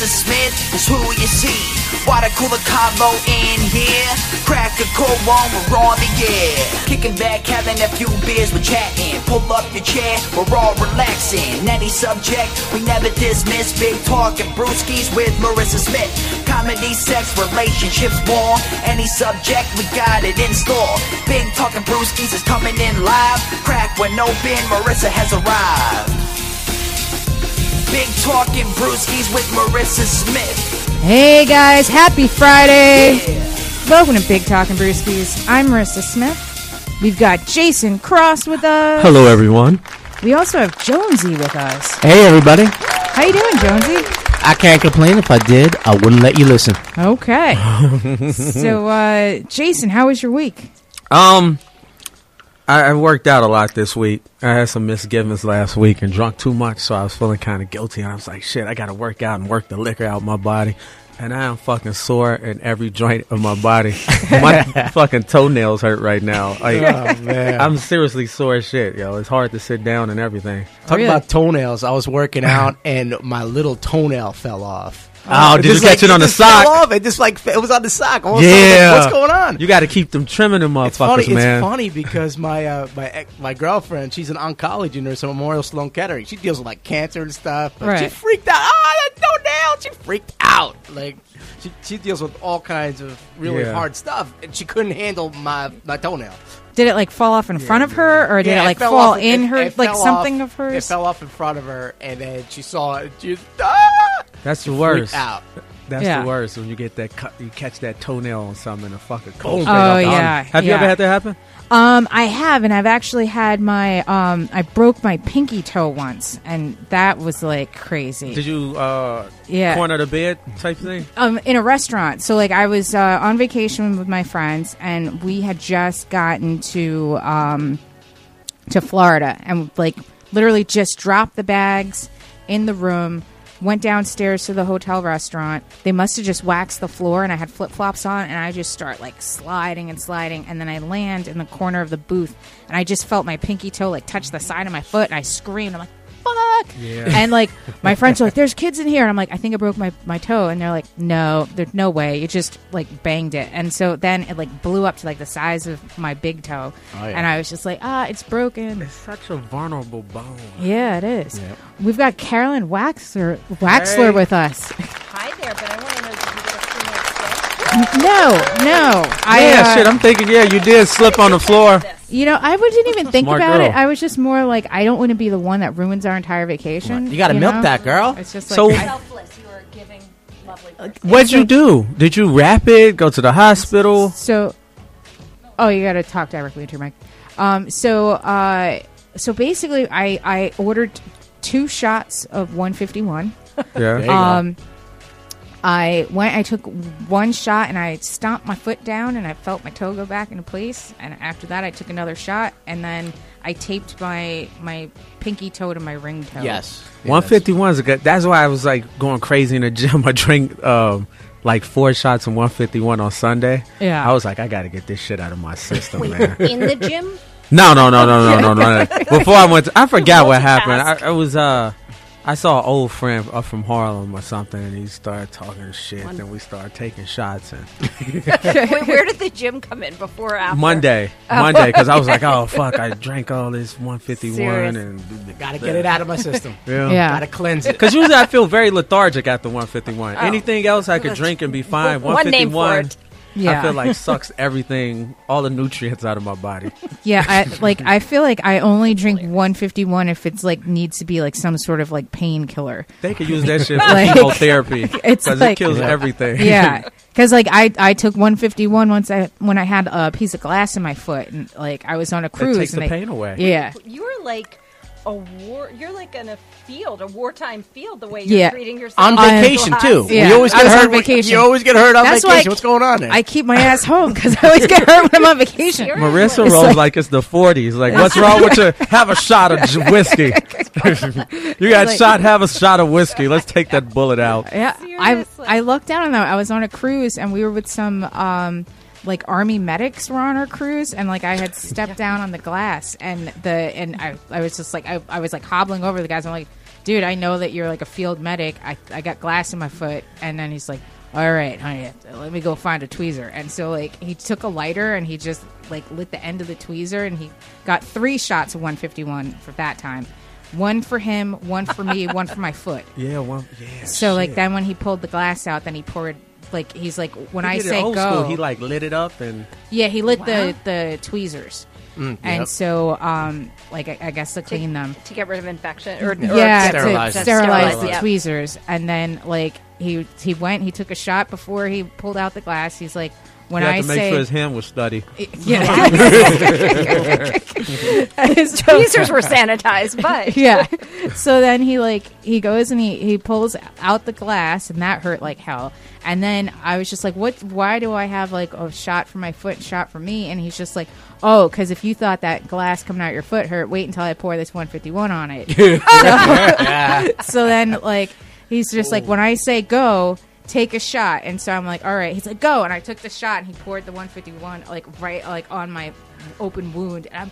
Marissa Smith is who you see. Water cooler combo in here. Crack a cold one, we're on the air. Kicking back, having a few beers, we're chatting. Pull up your chair, we're all relaxing. Any subject, we never dismiss. Big talking brewskis with Marissa Smith. Comedy, sex, relationships, war. Any subject, we got it in store. Big talking brewskis is coming in live. Crack when open, Marissa has arrived. Big talking brewskis with Marissa Smith. Hey guys, happy Friday! Welcome to Big Talking Brewskis. I'm Marissa Smith. We've got Jason Cross with us. Hello, everyone. We also have Jonesy with us. Hey, everybody. How you doing, Jonesy? I can't complain. If I did, I wouldn't let you listen. Okay. so, uh, Jason, how was your week? Um, I, I worked out a lot this week. I had some misgivings last week and drunk too much, so I was feeling kind of guilty. And I was like, shit, I got to work out and work the liquor out of my body. And I am fucking sore in every joint of my body. my fucking toenails hurt right now. Like, Oh, man. I'm seriously sore as shit, yo. It's hard to sit down and everything. Talk Really? about toenails. I was working out and my little toenail fell off. Oh, did you just catch it on the just fell sock? off. It just like it was on the sock. I was like, Yeah. what's going on? You got to keep them trimming them it's funny. motherfuckers, man. It's funny because my uh, my ex- my girlfriend, she's an oncology nurse at Memorial Sloan Kettering. She deals with like cancer and stuff. But She freaked out. Oh, that toenail! She freaked out. Like she she deals with all kinds of really Yeah. hard stuff, and she couldn't handle my my toenail. Did it like fall off in front of her, or did Yeah, it like fell fall off- in it- her, it like something off- of hers? It fell off in front of her, and then she saw it. She was, ah! That's the worst. out. That's Yeah. the worst when you get that cut, you catch that toenail on something and a fucking Boom. cold. Oh, yeah, Have you yeah. ever had that happen? Um, I have, and I've actually had my um, I broke my pinky toe once, and that was like crazy. Did you uh, Yeah. corner the bed type thing? um, in a restaurant. So like I was uh, on vacation with my friends, and we had just gotten to um, to Florida, and like literally just dropped the bags in the room. Went downstairs to the hotel restaurant. They must have just waxed the floor, and I had flip flops on, and I just start like sliding and sliding, and then I land in the corner of the booth, and I just felt my pinky toe like touch the side of my foot, and I screamed. I'm like, "Fuck!" Yeah. And like my friends are like, "There's kids in here," and I'm like, "I think I broke my my toe," and they're like, "No, there's no way. It just like banged it." And so then it like blew up to like the size of my big toe, Oh, yeah. and I was just like, "Ah, it's broken." It's such a vulnerable bone. Yeah, it is. Yep. We've got Carolyn Waxler Waxler Hey. with us. Hi there, but I want to know No, no. I, yeah, uh, shit. I'm thinking, yeah, you did slip on the floor. You know, I didn't even think Smart about girl. it. I was just more like, I don't want to be the one that ruins our entire vacation. You gotta milk know? that girl. It's just like, So- I- Selfless. You are giving lovely. What'd you do? Did you wrap it? Go to the hospital? So, oh, you got to talk directly into your mic. Um, so, uh, so basically, I I ordered two shots of 151. Yeah. There you go. Um, I went. I took one shot and I stomped my foot down and I felt my toe go back into place. And after that, I took another shot and then I taped my my pinky toe to my ring toe. yes. One fifty one is a good. That's why I was like going crazy in the gym. I drank um, like four shots of one fifty one on Sunday. Yeah. I was like, I got to get this shit out of my system, man. In the gym, No, no, no, no, no, no, no. Before I went, to, I forgot what happened. I, I was uh, I saw an old friend up from Harlem or something, and he started talking shit. and we started taking shots. And Wait, where did the gym come in before or after? Monday, oh. Monday, because I was like, oh fuck, I drank all this one fifty one, Serious. and Gotta get it out of my system. yeah. Yeah. Gotta cleanse it. Because usually I feel very lethargic after 151. Anything else I could drink and be fine. One name for 151, it. Yeah. I feel like sucks everything, all the nutrients out of my body. Yeah, I like. I feel like I only drink 151 if it's like needs to be like some sort of like painkiller. They could use that shit for Like, chemotherapy it's because like- it kills everything. Yeah, because like I I took 151 once I when I had a piece of glass in my foot and like I was on a cruise it cruise. takes and the they- pain away. Yeah, You were like a war. You're like in a field, a wartime field. The way you're Yeah. treating yourself On I- vacation too. Yeah, We always I get was on hurt. when- vacation. You always get hurt on That's vacation. What's going on there? I keep my ass home because I always get hurt when I'm on vacation. Seriously? Marissa It's rolls like- like, it's the 40s. Like, what's wrong with you? Have a shot of j- whiskey. you got Like- shot, have a shot of whiskey. Let's take that bullet out. Yeah, I Seriously. I looked down on that. I was on a cruise and we were with some um like army medics were on our cruise and like I had stepped down on the glass and the and I I was just like I, I was like hobbling over the guys. I'm like, dude, I know that you're like a field medic. I I got glass in my foot and then he's like. All right, honey, let me go find a tweezer. And so, like, he took a lighter and he just like lit the end of the tweezer, and he got three shots of 151 for that time. One for him, one for me, one for my foot. Yeah, one, yeah. So like then when he pulled the glass out, then he poured like he's like when He I did it say old go, school, he like lit it up and yeah, he lit the the tweezers, and yep. so um like I, I guess to clean them, to get rid of infection or, or yeah, sterilize to sterilize Sterilize, the yeah. tweezers, and then like he he went, he took a shot before he pulled out the glass. He's like when you I have to make say sure his hand was steady. yeah, His tweezers were sanitized, but yeah. So then he like he goes and he he pulls out the glass and that hurt like hell. And then I was just like, what? Why do I have like a shot for my foot, and shot for me? And he's just like, oh, because if you thought that glass coming out your foot hurt, wait until I pour this 151 on it. so then like he's just like, when I say go. Take a shot, and so I'm like, all right. He's like, go, and I took the shot, and he poured the 151 like right like on my open wound, and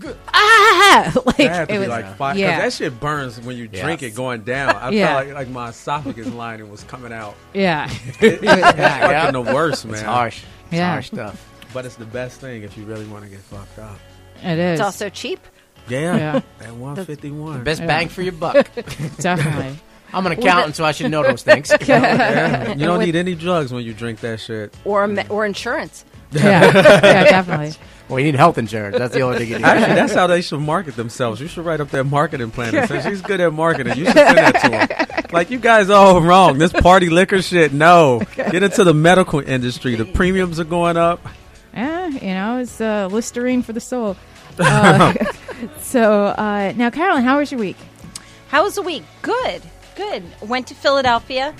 I'm ah, like That had to it be was like fire. yeah. that shit burns when you Yeah. drink it going down. I Yeah. felt like, like my esophagus lining was coming out. Yeah. It's yeah. fucking the worst, man. It's harsh. It's Yeah. harsh stuff. But it's the best thing if you really want to get fucked up. It is. it's also cheap. Yeah. Yeah. At 151. Best bang for your buck. Definitely. I'm an accountant, so I should know those things. Yeah. You don't need any drugs when you drink that shit. Or me- or insurance. Yeah. yeah, definitely. well, you need health insurance. That's the only thing you need. Actually, that's how they should market themselves. You should write up their marketing plan. And since she's good at marketing, you should send that to them. Like, you guys are all wrong. This party liquor shit, no. Get into the medical industry. The premiums are going up. Yeah, you know, it's uh, Listerine for the soul. Uh, so uh, now, Carolyn, how was your week? How was the week? Good, good. Went to Philadelphia.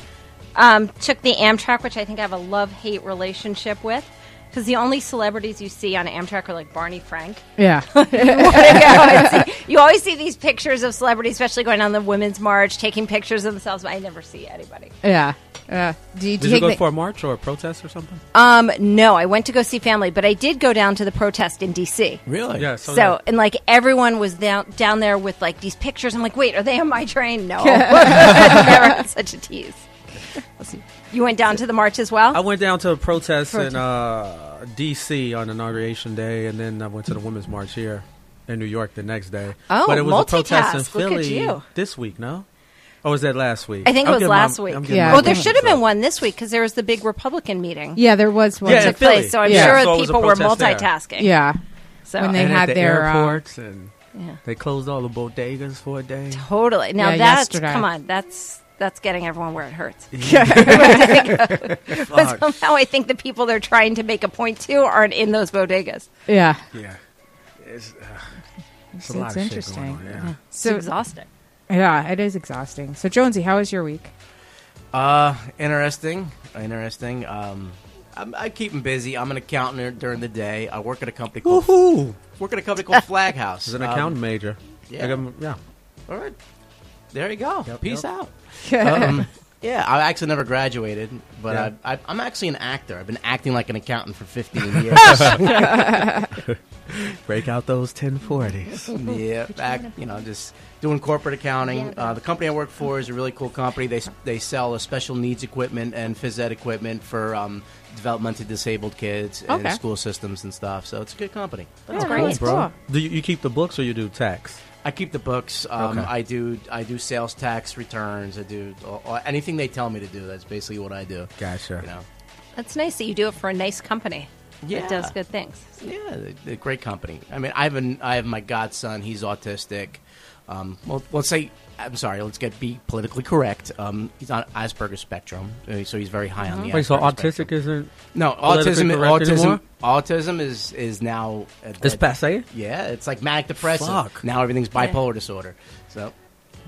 Um, took the Amtrak, which I think I have a love hate relationship with, because the only celebrities you see on Amtrak are like Barney Frank. Yeah. you, always see, you always see these pictures of celebrities, especially going on the Women's March, taking pictures of themselves. But I never see anybody. yeah. Uh, do you Did you go the- for a march or a protest or something? Um, no, I went to go see family, but I did go down to the protest in D.C. Really? Yeah. So, So, and like everyone was down down there with like these pictures. I'm like, wait, are they on my train? No, never such a tease. You went down to the march as well. I went down to a protest, Protest. in uh, D.C. on inauguration day, and then I went to the Women's March here in New York the next day. Oh, but it was a protest in multitask. Look at Philly this week, no? Or was that last week? I think it I'm was last my- week. I'm Yeah. well, there should have been one this week because there was the big Republican meeting Yeah, there was one. Yeah, in took Philly. place. So I'm Yeah. sure So it was a people were protest there. multitasking. Yeah. So When they and had at the their, uh, airports and yeah. they closed all the bodegas for a day. Totally. Now Yeah, that's yesterday. come on. That's that's getting everyone where it hurts. but somehow I think the people they're trying to make a point to aren't in those bodegas. Yeah. yeah, it's, uh, it's, It's, a lot of interesting. going on. Yeah. It's So exhausting. yeah, it is exhausting. So Jonesy, how was your week? Uh, interesting, interesting. Um, I'm, I keep him busy. I'm an accountant during the day. I work at a company called Woohoo! work at a company called Flag House. As an Um, accountant major. yeah. I got- yeah. All right, there you go. Yep, Peace yep. out. Um, yeah, I actually never graduated, but Yeah. I, I, I'm actually an actor. I've been acting like an accountant for 15 years. Break out those 1040s. yeah, act, you know, just doing corporate accounting. Uh, the company I work for is a really cool company. They they sell a special needs equipment and phys ed equipment for um, developmentally disabled kids and Okay. school systems and stuff. So it's a good company. That's great. great, Cool. Do you, you keep the books or you do tax? I keep the books. Um, Okay. I do I do sales tax returns. I do uh, anything they tell me to do. That's basically what I do. Gotcha. You know. That's nice that you do it for a nice company. Yeah. That does good things. Yeah, they- they're a great company. I mean, I have an, I have my godson. He's autistic. Um, well, let's say I'm sorry. Let's get be politically correct. Um, he's on Asperger's spectrum, uh, so he's very high on the. Wait, so autistic spectrum. isn't. No, autism. Autism. anymore? Autism is is now. uh, It's uh, passe? Yeah, it's like manic depressive. Fuck. Now everything's bipolar disorder. So.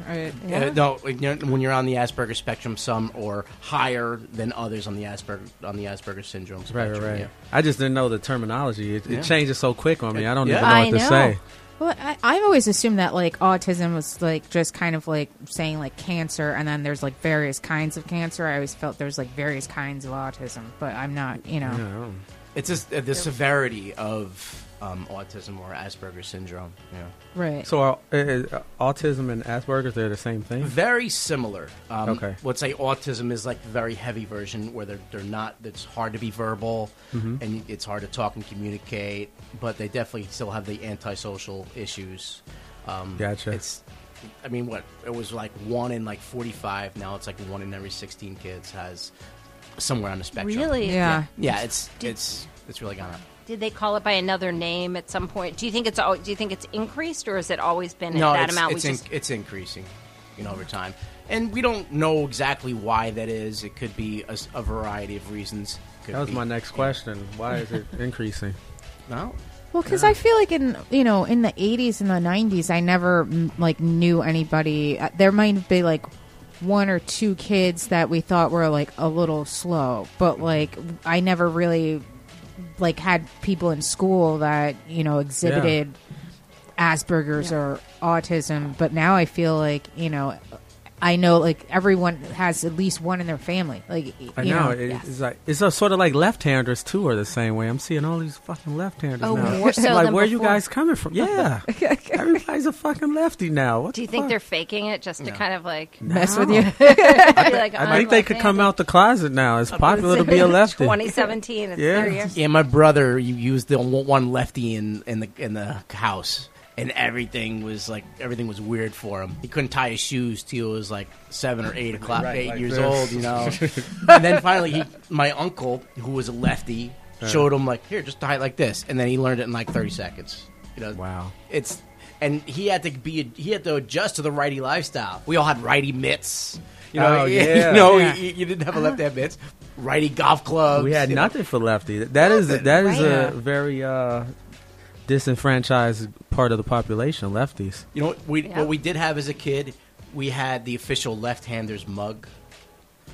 Right. Uh, no, when you're, on the Asperger's spectrum, some are higher than others on the Asperger on the Asperger's syndrome Right, spectrum. right, right. yeah. I just didn't know the terminology. It, Yeah. it changes so quick on me. I don't Yeah. even know I what to say. Well, I, I've always assumed that like autism was like just kind of like saying like cancer, and then there's like various kinds of cancer. I always felt there's like various kinds of autism, but I'm not, you know. It's just uh, the severity of um, autism or Asperger's syndrome. Yeah. Right. So, are, is, uh, autism and Asperger's they're the same thing? Very similar. Um, Okay. Let's say autism is like the very heavy version where they're, they're not, it's hard to be verbal Mm-hmm. and it's hard to talk and communicate, but they definitely still have the antisocial issues. Um, Gotcha. It's, I mean, what? It was like one in like 45. Now it's like one in every 16 kids has somewhere on the spectrum. Really? yeah. Yeah, it's, it's, it's really gone up. Did they call it by another name at some point? Do you think it's al- do you think it's increased or has it always been no, at that it's, amount? It's, we in- just it's increasing, you know, over time, and we don't know exactly why that is. It could be a variety of reasons. Could That was be- my next question. Why is it increasing? No, Well, because I feel like in you know in the '80s and the '90s, I never like knew anybody. Uh, There might be like one or two kids that we thought were like a little slow, but like I never really like had people in school that you know exhibited Asperger's or autism. But now I feel like you know. I know, like everyone has at least one in their family. Like I you know, know, it, it's like it's a, sort of like left-handers too are the same way. I'm seeing all these fucking left-handers Oh, now. more so like than where you guys coming from? Yeah, everybody's a fucking lefty now. What do you the think fuck? they're faking it just to kind of like mess with you. be like I oh, think they could come out the closet now. It's popular to be a lefty. 2017. It's Yeah. yeah, my brother used the one lefty in in the in the house. And everything was like everything was weird for him. He couldn't tie his shoes till he was like seven or eight o'clock, Right, eight like years this. old. You know. and then finally, he, my uncle, who was a lefty, showed him like, "Here, just tie it like this," and then he learned it in like thirty seconds. You know, Wow. it's and he had to be he had to adjust to the righty lifestyle. We all had righty mitts. You know, Oh, yeah. you know, Yeah. you, you didn't have a left hand mitts. Righty golf clubs. We had you know. nothing for lefty. That is that is Right. a very uh, disenfranchised part of the population. Lefties. You know what we Yeah. what we did have as a kid? We had the official left-handers mug.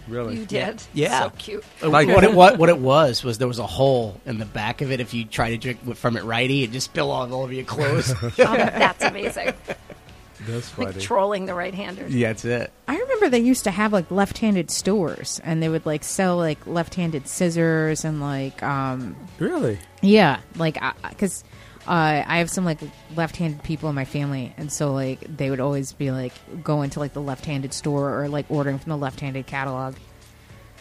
Really? You did. Yeah. So cute. Like- what it what, what it was was there was a hole in the back of it. If you try to drink from it righty, it just spill all, all over your clothes. Oh, that's amazing. That's Like funny. trolling the right-handers. yeah, that's it. I remember they used to have like left-handed stores, and they would like sell like left-handed scissors and like um really? yeah, like because uh, I have some like left-handed people in my family, and so like they would always be like going to like the left-handed store or like ordering from the left-handed catalog.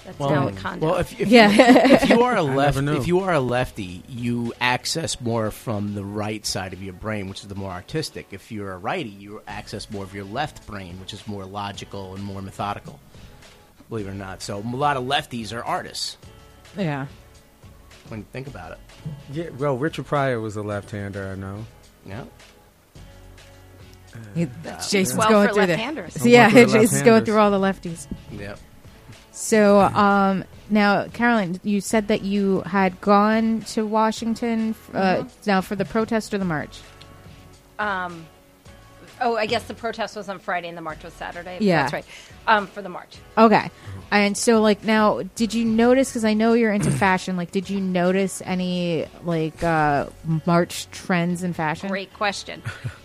That's now a condo. Well, if, if, Yeah. if you are a never left, if you are a lefty, you access more from the right side of your brain, which is the more artistic. If you're a righty, you access more of your left brain, which is more logical and more methodical. Believe it or not, so a lot of lefties are artists. Yeah, when you think about it. Yeah, well, Richard Pryor was a left-hander. I know. Yeah. He- Jason's Well, going for through left-handers. the. So yeah, Well, Jason's going left-handers. through all the lefties. Yep. So um, now, Carolyn, you said that you had gone to Washington uh, Mm-hmm. now for the protest or the march. Um, oh, I guess the protest was on Friday and the march was Saturday. Yeah. that's right. Um, for the march. Okay. And so, like, now, did you notice? Because I know you're into fashion. Like, did you notice any like uh, March trends in fashion? Great question.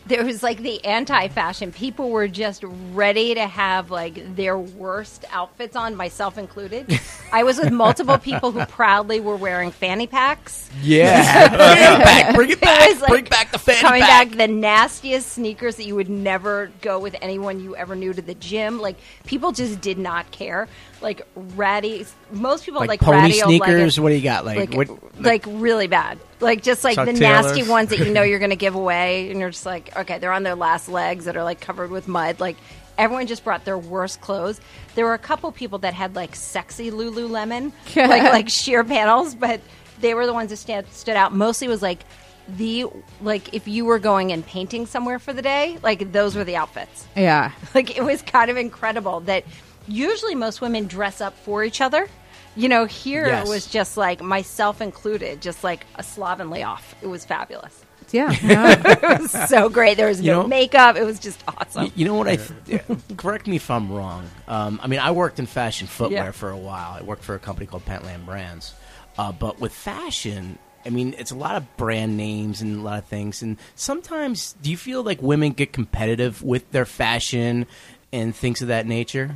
There was like the anti-fashion. People were just ready to have like their worst outfits on, myself included. I was with multiple people who proudly were wearing fanny packs. Yeah. bring it back. Bring it It back. was, like, bring back the fanny coming pack. back the nastiest sneakers that you would never go with anyone you ever knew to the gym. Like people just did not care. Like ratty. Most people Like like, pony ratty sneakers? leggings. What do you got? Like, Like, what- like, really bad. Like just like Chuck the nasty ones that you know you're going to give away, and you're just like, okay, they're on their last legs that are like covered with mud. Like everyone just brought their worst clothes. There were a couple people that had like sexy Lululemon, like like sheer panels, but they were the ones that stand, stood out. Mostly was like the like if you were going and painting somewhere for the day, like those were the outfits. Yeah. Like it was kind of incredible that usually most women dress up for each other. You know, here Yes. it was just like myself included, just like a slovenly off. It was fabulous. Yeah. yeah. It was so great. There was You no know- makeup. It was just awesome. Y- You know what I? Th- correct me if I'm wrong. Um, I mean, I worked in fashion footwear Yeah. for a while. I worked for a company called Pentland Brands, uh, but with fashion, I mean, it's a lot of brand names and a lot of things. And sometimes, do you feel like women get competitive with their fashion and things of that nature?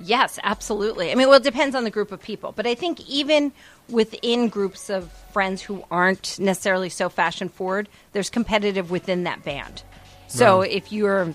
Yes, absolutely. I mean, well, it depends on the group of people, but I think even within groups of friends who aren't necessarily so fashion forward, there's competitive within that band. So if you're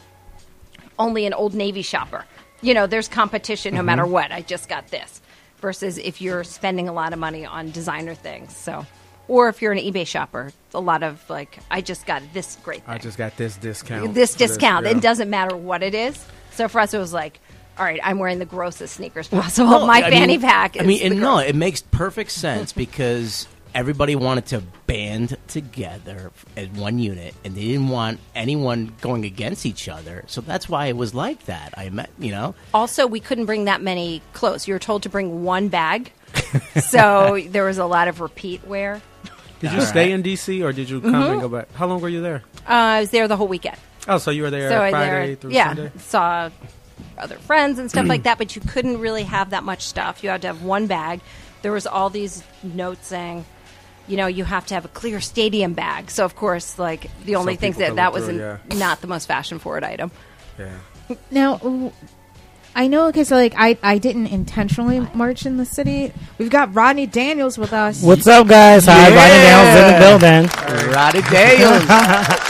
only an old Navy shopper, you know, there's competition no matter mm-hmm. what. I just got this. Versus if you're spending a lot of money on designer things. So, or if you're an eBay shopper, a lot of like, I just got this great thing I just got this discount. this discount. yeah. It doesn't matter what it is. So for us, it was like, all right, I'm wearing the grossest sneakers possible. My I fanny mean- pack. Is I mean, the and no, it makes perfect sense because everybody wanted to band together as one unit, and they didn't want anyone going against each other. So that's why it was like that. I met, you know, also, we couldn't bring that many clothes. You were told to bring one bag, so there was a lot of repeat wear. Did you stay in DC or did you come Mm-hmm. and go back? How long were you there? Uh, I was there the whole weekend. Oh, so you were there so Friday there, through yeah, Sunday? saw other friends and stuff like that. But you couldn't really have that much stuff. You had to have one bag. There was all these notes saying, you know, you have to have a clear stadium bag. So of course, like the only Some things that that was through, n- yeah. not the most fashion forward item. Yeah. Now, I know because like I, I didn't intentionally march in the city. We've got Rodney Daniels with us. What's up, guys? Hi, Rodney Daniels in the building. Rodney Daniels.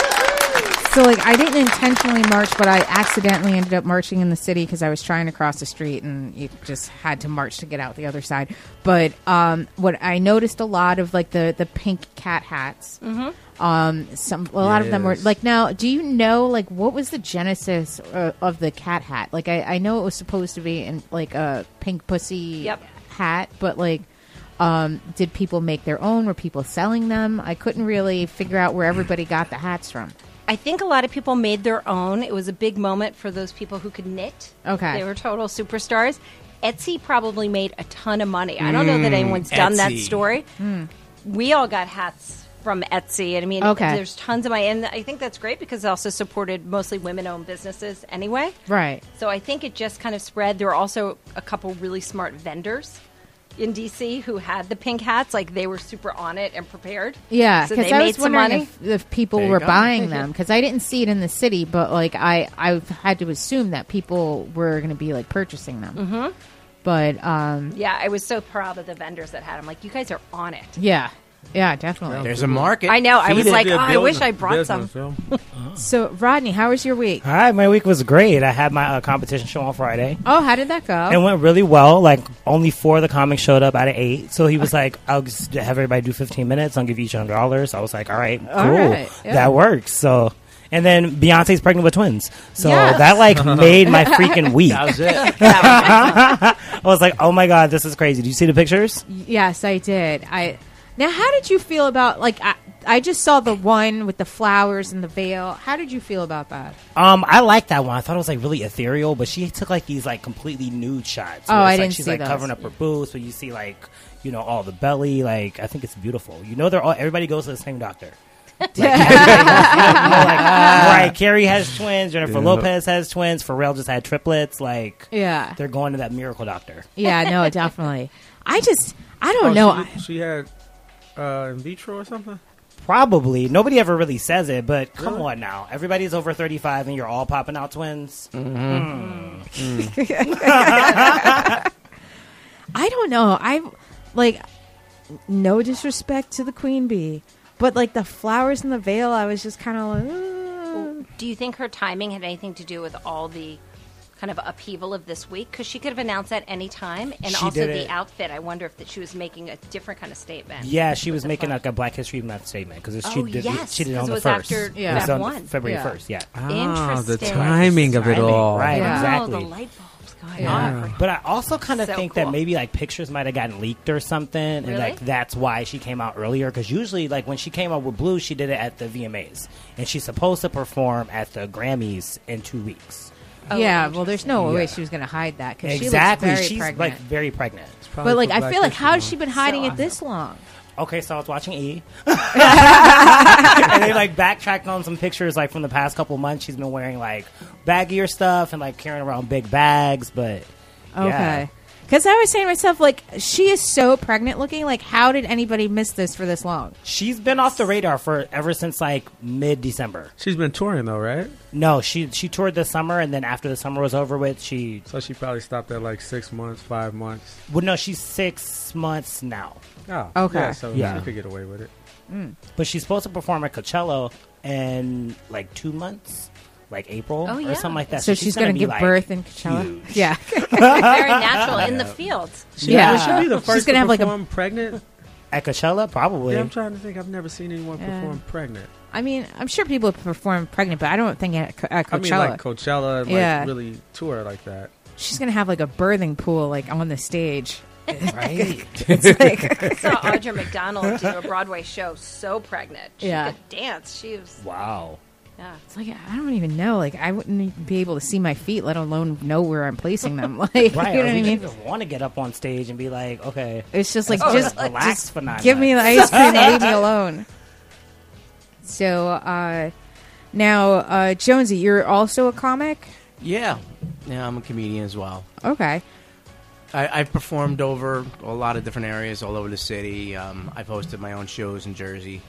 So like I didn't intentionally march, but I accidentally ended up marching in the city because I was trying to cross the street and you just had to march to get out the other side. But um, what I noticed a lot of like the the pink cat hats. Mm-hmm. Um, some a lot of them were Yes. like now. Do you know like what was the genesis uh, of the cat hat? Like I, I know it was supposed to be in like a pink pussy Yep. hat, but like. Um, did people make their own? Were people selling them? I couldn't really figure out where everybody got the hats from. I think a lot of people made their own. It was a big moment for those people who could knit. Okay. They were total superstars. Etsy probably made a ton of money. I don't know that mm, anyone's done that story. Hmm. We all got hats from Etsy. And I mean, Okay. there's tons of my, And I think that's great because it also supported mostly women owned businesses anyway. Right. So I think it just kind of spread. There were also a couple really smart vendors in DC who had the pink hats. Like they were super on it and prepared. Yeah, because they I made was some wondering money. if, if people There were go. buying them because I didn't see it in the city, but like I I had to assume that people were going to be like purchasing them. Mm-hmm. But um, Yeah, I was so proud of the vendors that had them. Like, you guys are on it. yeah, yeah, definitely. There's a market. I know. I Feed was it. like, oh, I wish I brought some. business, yo. So Rodney, how was your week? Hi, my week was great. I had my uh, competition show on Friday. Oh, how did that go? It went really well. Like only four of the comics showed up out of eight. So he was like, "I'll just have everybody do fifteen minutes. I'll give you each hundred dollars." I was like, "All right, cool, All right, yeah. that works." So, and then Beyonce's pregnant with twins. So Yes. that like made my freaking week. That was it. I was like, "Oh my god, this is crazy." Do you see the pictures? yes, I did. I Now, how did you feel about like I, I just saw the one with the flowers and the veil. How did you feel about that? Um, I like that one. I thought it was like really ethereal, but she took like these like completely nude shots. Oh, I like, didn't She's see like those. covering up her boobs, so you see like you know all the belly. Like I think it's beautiful. You know, they're all everybody goes to the same doctor. Like, you know, like Mariah Carey has twins. Jennifer Lopez has twins. Pharrell just had triplets. Like Yeah, they're going to that miracle doctor. yeah, no, definitely. I just I don't Oh, know. She, she had uh, in vitro or something. Probably nobody ever really says it, but come on now, everybody's over thirty five and you're all popping out twins. I don't know. I like no disrespect to the queen bee, but like the flowers in the veil, I was just kind of like. Do you think her timing had anything to do with all the kind of upheaval of this week? Because she could have announced that any time, and She also did the outfit. I wonder if that she was making a different kind of statement. Yeah, she was making flash. like a Black History Month statement because she Oh, did yes, she did it 'cause on it the was first. after It was Feb on 1. February Yeah. first. Yeah. Ah, the Interesting. timing of it Timing, all. right, Yeah. exactly. Oh, the light bulbs going Yeah. on. But I also kind of So think cool. that maybe like pictures might have gotten leaked or something, and Really? like that's why she came out earlier. Because usually, like when she came out with Blue, she did it at the VMAs, and she's supposed to perform at the Grammys in two weeks. Oh, yeah, well, there's no way Yeah. she was going to hide that because exactly, she looks very she's pregnant. like very pregnant. Probably but like, for I Black feel like History how has Month. she been hiding So it this long? Okay, so I was watching E, and they like backtracked on some pictures like from the past couple months. She's been wearing like baggier stuff and like carrying around big bags, but yeah. Okay. Because I was saying to myself, like, she is so pregnant looking. Like, how did anybody miss this for this long? she's been off the radar for ever since like mid December. She's been touring though, right? No, she she toured this summer, and then after the summer was over with, she So she probably stopped at like six months, five months. well, no, she's six months now, Oh, Okay. Yeah, so Yeah. she could get away with it. Mm. but she's supposed to perform at Coachella in like two months, like April Oh, or something like that. So, she's, gonna going to give like, birth in Coachella. huge. Yeah. Very natural in the fields. Yeah. She'll be the She's gonna have, like, a- perform pregnant. at Coachella, probably. Yeah, I'm trying to think. I've never seen anyone Yeah. perform pregnant. I mean, I'm sure people perform pregnant, but I don't think at, Co- at I mean, like Coachella, like Yeah. really tour like that. she's going to have like a birthing pool, like on the stage. right? It's like, I saw Audra McDonald do a Broadway show so pregnant. She Yeah. could dance. She was, wow. Yeah. it's like, I don't even know. Like, I wouldn't be able to see my feet, let alone know where I'm placing them. Like, Right. you know what I mean? just want to get up on stage and be like, okay, It's just like, just, relax just for nine give me the ice cream and leave me alone. So, uh, now, uh, Jonesy, you're also a comic? Yeah, yeah, I'm a comedian as well. Okay. I, I've performed over a lot of different areas all over the city. Um, I've hosted my own shows in Jersey.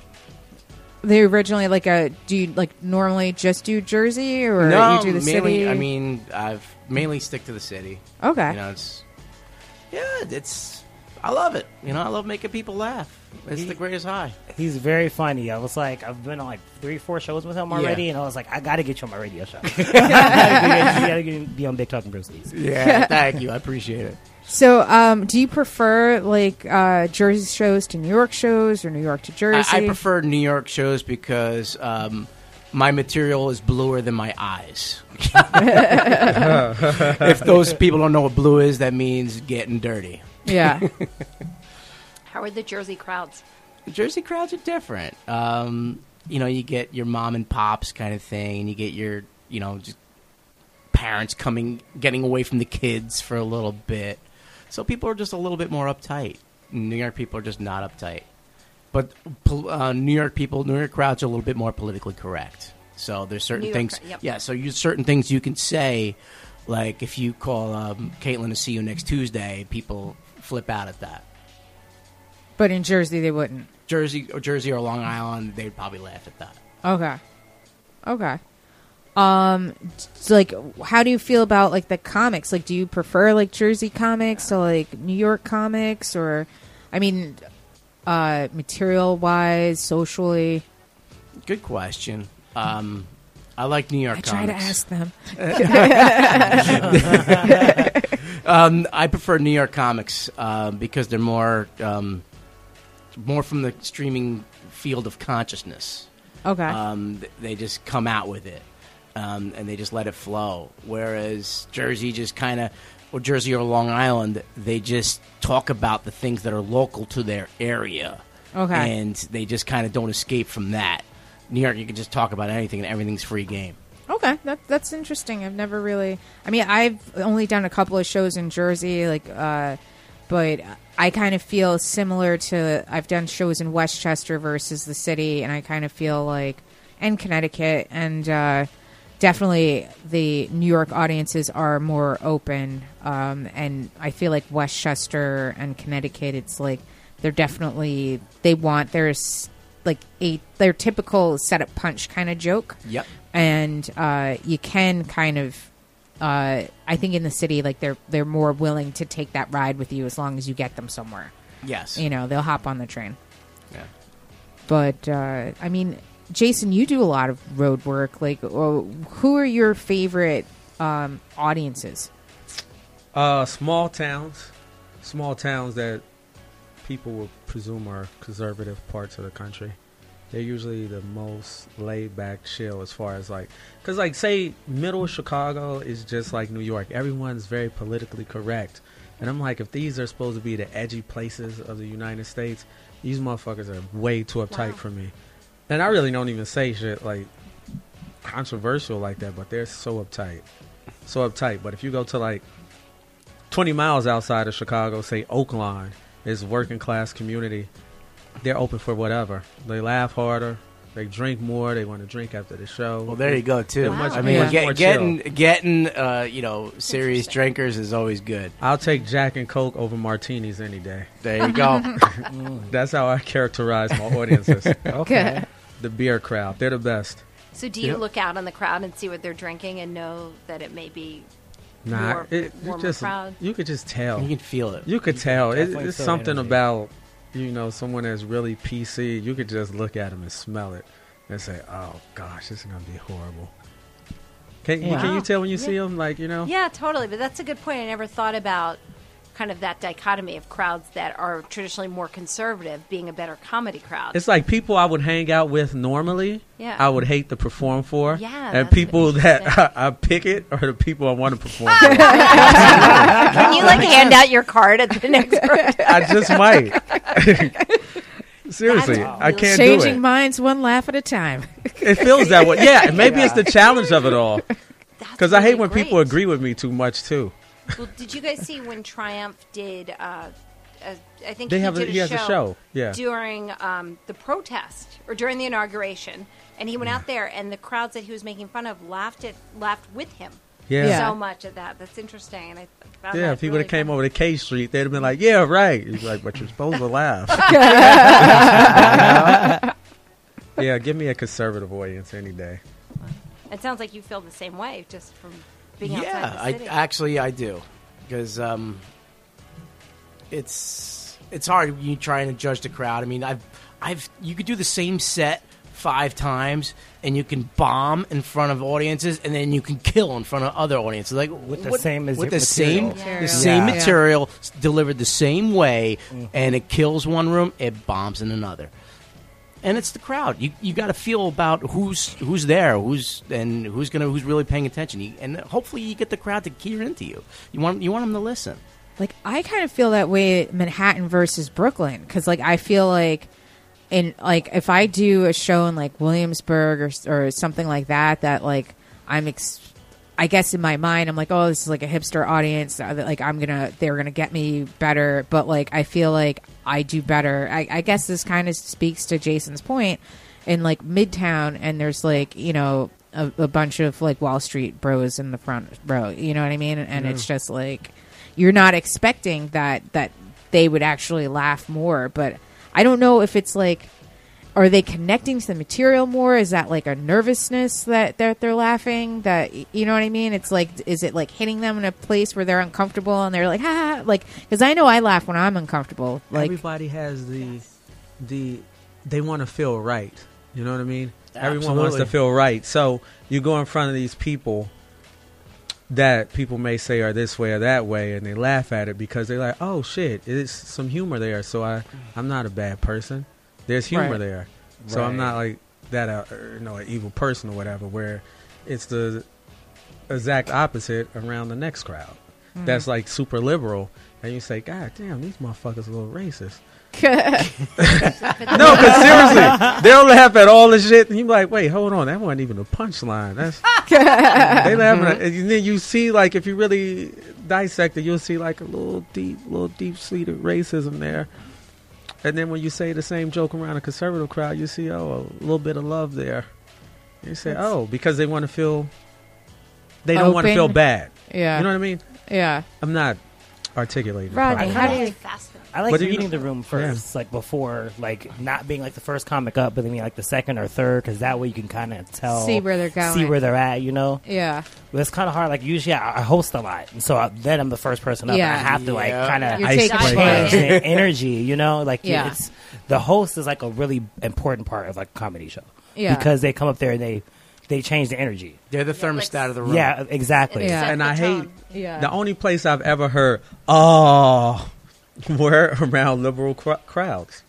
They originally like a do you like normally just do Jersey or no, you do the city? mainly. city? I mean, I've mainly stick to the city. okay. You know, it's yeah, it's. I love it. You know, I love making people laugh. It's the greatest high. He's very funny. I was like, I've been on like three, four shows with him already, Yeah. and I was like, I got to get you on my radio show. you got to be on Big Talking Brewskis. Yeah, thank you. I appreciate it. So, um, do you prefer like uh, Jersey shows to New York shows or New York to I, Jersey? I prefer New York shows because um, my material is bluer than my eyes. if those people don't know what blue is, that means getting dirty. yeah. How are the Jersey crowds? The Jersey crowds are different. Um, you know, you get your mom and pops kind of thing, and you get your, you know, just parents coming, getting away from the kids for a little bit. So people are just a little bit more uptight. New York people are just not uptight. But uh, New York people, New York crowds are a little bit more politically correct. So there's certain York things, yep. yeah. So you certain things you can say, like if you call um, Caitlin to see you next Tuesday, people flip out at that. But in Jersey, they wouldn't. Jersey or Jersey or Long Island, they'd probably laugh at that. Okay. Okay. Um, so, like, how do you feel about like the comics? Like, do you prefer like Jersey comics to like New York comics, or, I mean, uh, material wise, socially? Good question. Um, I like New York I try to ask them. Um, I prefer New York comics uh, because they're more um, more from the streaming field of consciousness. Okay. Um, they just come out with it, um, and they just let it flow. Whereas Jersey just kind of, or Jersey or Long Island, they just talk about the things that are local to their area. Okay. and they just kind of don't escape from that. New York, you can just talk about anything, and everything's free game. Okay, that that's interesting. I've never really. I mean, I've only done a couple of shows in Jersey, like, uh, but I kind of feel similar to. I've done shows in Westchester versus the city, and I kind of feel like, and Connecticut, and uh, definitely the New York audiences are more open, um, and I feel like Westchester and Connecticut, it's like they're definitely they want there's like a their typical setup punch kind of joke Yep. and uh, you can kind of uh, I think in the city like they're they're more willing to take that ride with you as long as you get them somewhere. Yes. You know, they'll hop on the train. Yeah. But uh, I mean, Jason, you do a lot of road work. Like, uh, who are your favorite um, audiences? Uh, small towns, small towns that people would presume are conservative parts of the country. They're usually the most laid back, chill as far as like, because like say middle Chicago is just like New York. Everyone's very politically correct, and I'm like, if these are supposed to be the edgy places of the United States, these motherfuckers are way too uptight Wow. for me. And I really don't even say shit like controversial like that, but they're so uptight, so uptight. But if you go to like 20 miles outside of Chicago, say Oakland, is working class community. They're open for whatever. They laugh harder. They drink more. They want to drink after the show. Well, there you go too. They're much- I mean, much get- getting getting uh, you know serious drinkers is always good. I'll take Jack and Coke over martinis any day. There you go. That's how I characterize my audiences. Okay. the beer crowd. They're the best. So do you Yep. look out on the crowd and see what they're drinking and know that it may be Nah, More- it, you just crowd. you could just tell. you can feel it. You could tell. It, it's something energy. about you know someone that's really PC. You could just look at them and smell it and say, "Oh gosh, this is gonna be horrible." Can, Yeah. can you tell when you Yeah. see them? Like you know, Yeah, totally. But that's a good point. I never thought about kind of that dichotomy of crowds that are traditionally more conservative being a better comedy crowd. It's like people I would hang out with normally. Yeah. I would hate to perform for. Yeah, And people that interesting. I, pick it are the people I want to perform for. Can you like hand out your card at the next? I just might. Seriously, That's I can't Changing do it. minds one laugh at a time. It feels that way. Yeah, and maybe it's the challenge of it all. Because I hate when great. people agree with me too much too. Well, did you guys see when Triumph did? Uh, a, I think They he have a- did he has a show, yeah. during um, the protest or during the inauguration, and he went out there, and the crowds that he was making fun of laughed at laughed with him Yeah. Yeah. so much at that. That's interesting, and I found Yeah, if he really would have came over to K Street, they'd have been like, "Yeah, right." He's like, "But you're supposed to laugh." yeah, give me a conservative audience any day. It sounds like you feel the same way just from being outside yeah, the I actually I do because um, it's it's hard you trying to judge the crowd. I mean, I've I've you could do the same set five times and you can bomb in front of audiences and then you can kill in front of other audiences like With the what- same as- with the material. same Yeah. the same Yeah. material delivered the same way and it kills one room it bombs in another and it's the crowd. You you got to feel about who's who's there, who's and who's gonna who's really paying attention, you, and hopefully you get the crowd to key into you. You want you want them to listen. Like I kind of feel that way Manhattan versus Brooklyn because like I feel like in like if I do a show in like Williamsburg or or something like that that like I'm ex- I guess in my mind I'm like oh this is like a hipster audience like I'm gonna they're gonna get me better. But like I feel like I do better. I, I guess this kind of speaks to Jason's point in like Midtown and there's like you know a, a bunch of like Wall Street bros in the front row. You know what I mean? And it's just like you're not expecting that that they would actually laugh more. But i don't know if it's like are they connecting to the material more is that like a nervousness that that they're laughing that you know what i mean it's like is it like hitting them in a place where they're uncomfortable and they're like ha, ha like because i know i laugh when i'm uncomfortable like Everybody has the the they want to feel right. You know what I mean? Everyone wants to feel right. So you go in front of these people that people may say are this way or that way, and they laugh at it because they're like, "Oh shit, it's some humor there." So I, I'm not a bad person. There's humor Right. there, so I'm not like that, uh, you know, an evil person or whatever. Where it's the exact opposite around the next crowd. That's like super liberal, and you say, "God damn, these motherfuckers a little racist." No, but seriously, they'll laugh at all the shit, and you be like, "Wait, hold on, that wasn't even a punchline." That's they laughing, at, and then you see like if you really dissect it, you'll see like a little deep, little deep seated racism there. And then when you say the same joke around a conservative crowd, you see oh a little bit of love there. You say oh because they want to feel they don't want to feel bad. Yeah. You know what I mean? yeah. I'm not articulating. it Rodney, properly. how do you? Fascinating. I like But do you reading know- the room first, like before, like not being like the first comic up, but then being like the second or third, because that way you can kind of tell, See where they're going. see where they're at. You know, Yeah. but it's kind of hard. Like usually, I, I host a lot, and so I, then I'm the first person up. Yeah. and I have to like kind of You're Ice taking breaker. change the energy. You know, like Yeah. it's the host is like a really important part of like a comedy show. Yeah. because they come up there and they they change the energy. They're the thermostat of the room. Yeah, exactly. Yeah. and I hate Yeah. the only place I've ever heard oh were around liberal cr- crowds.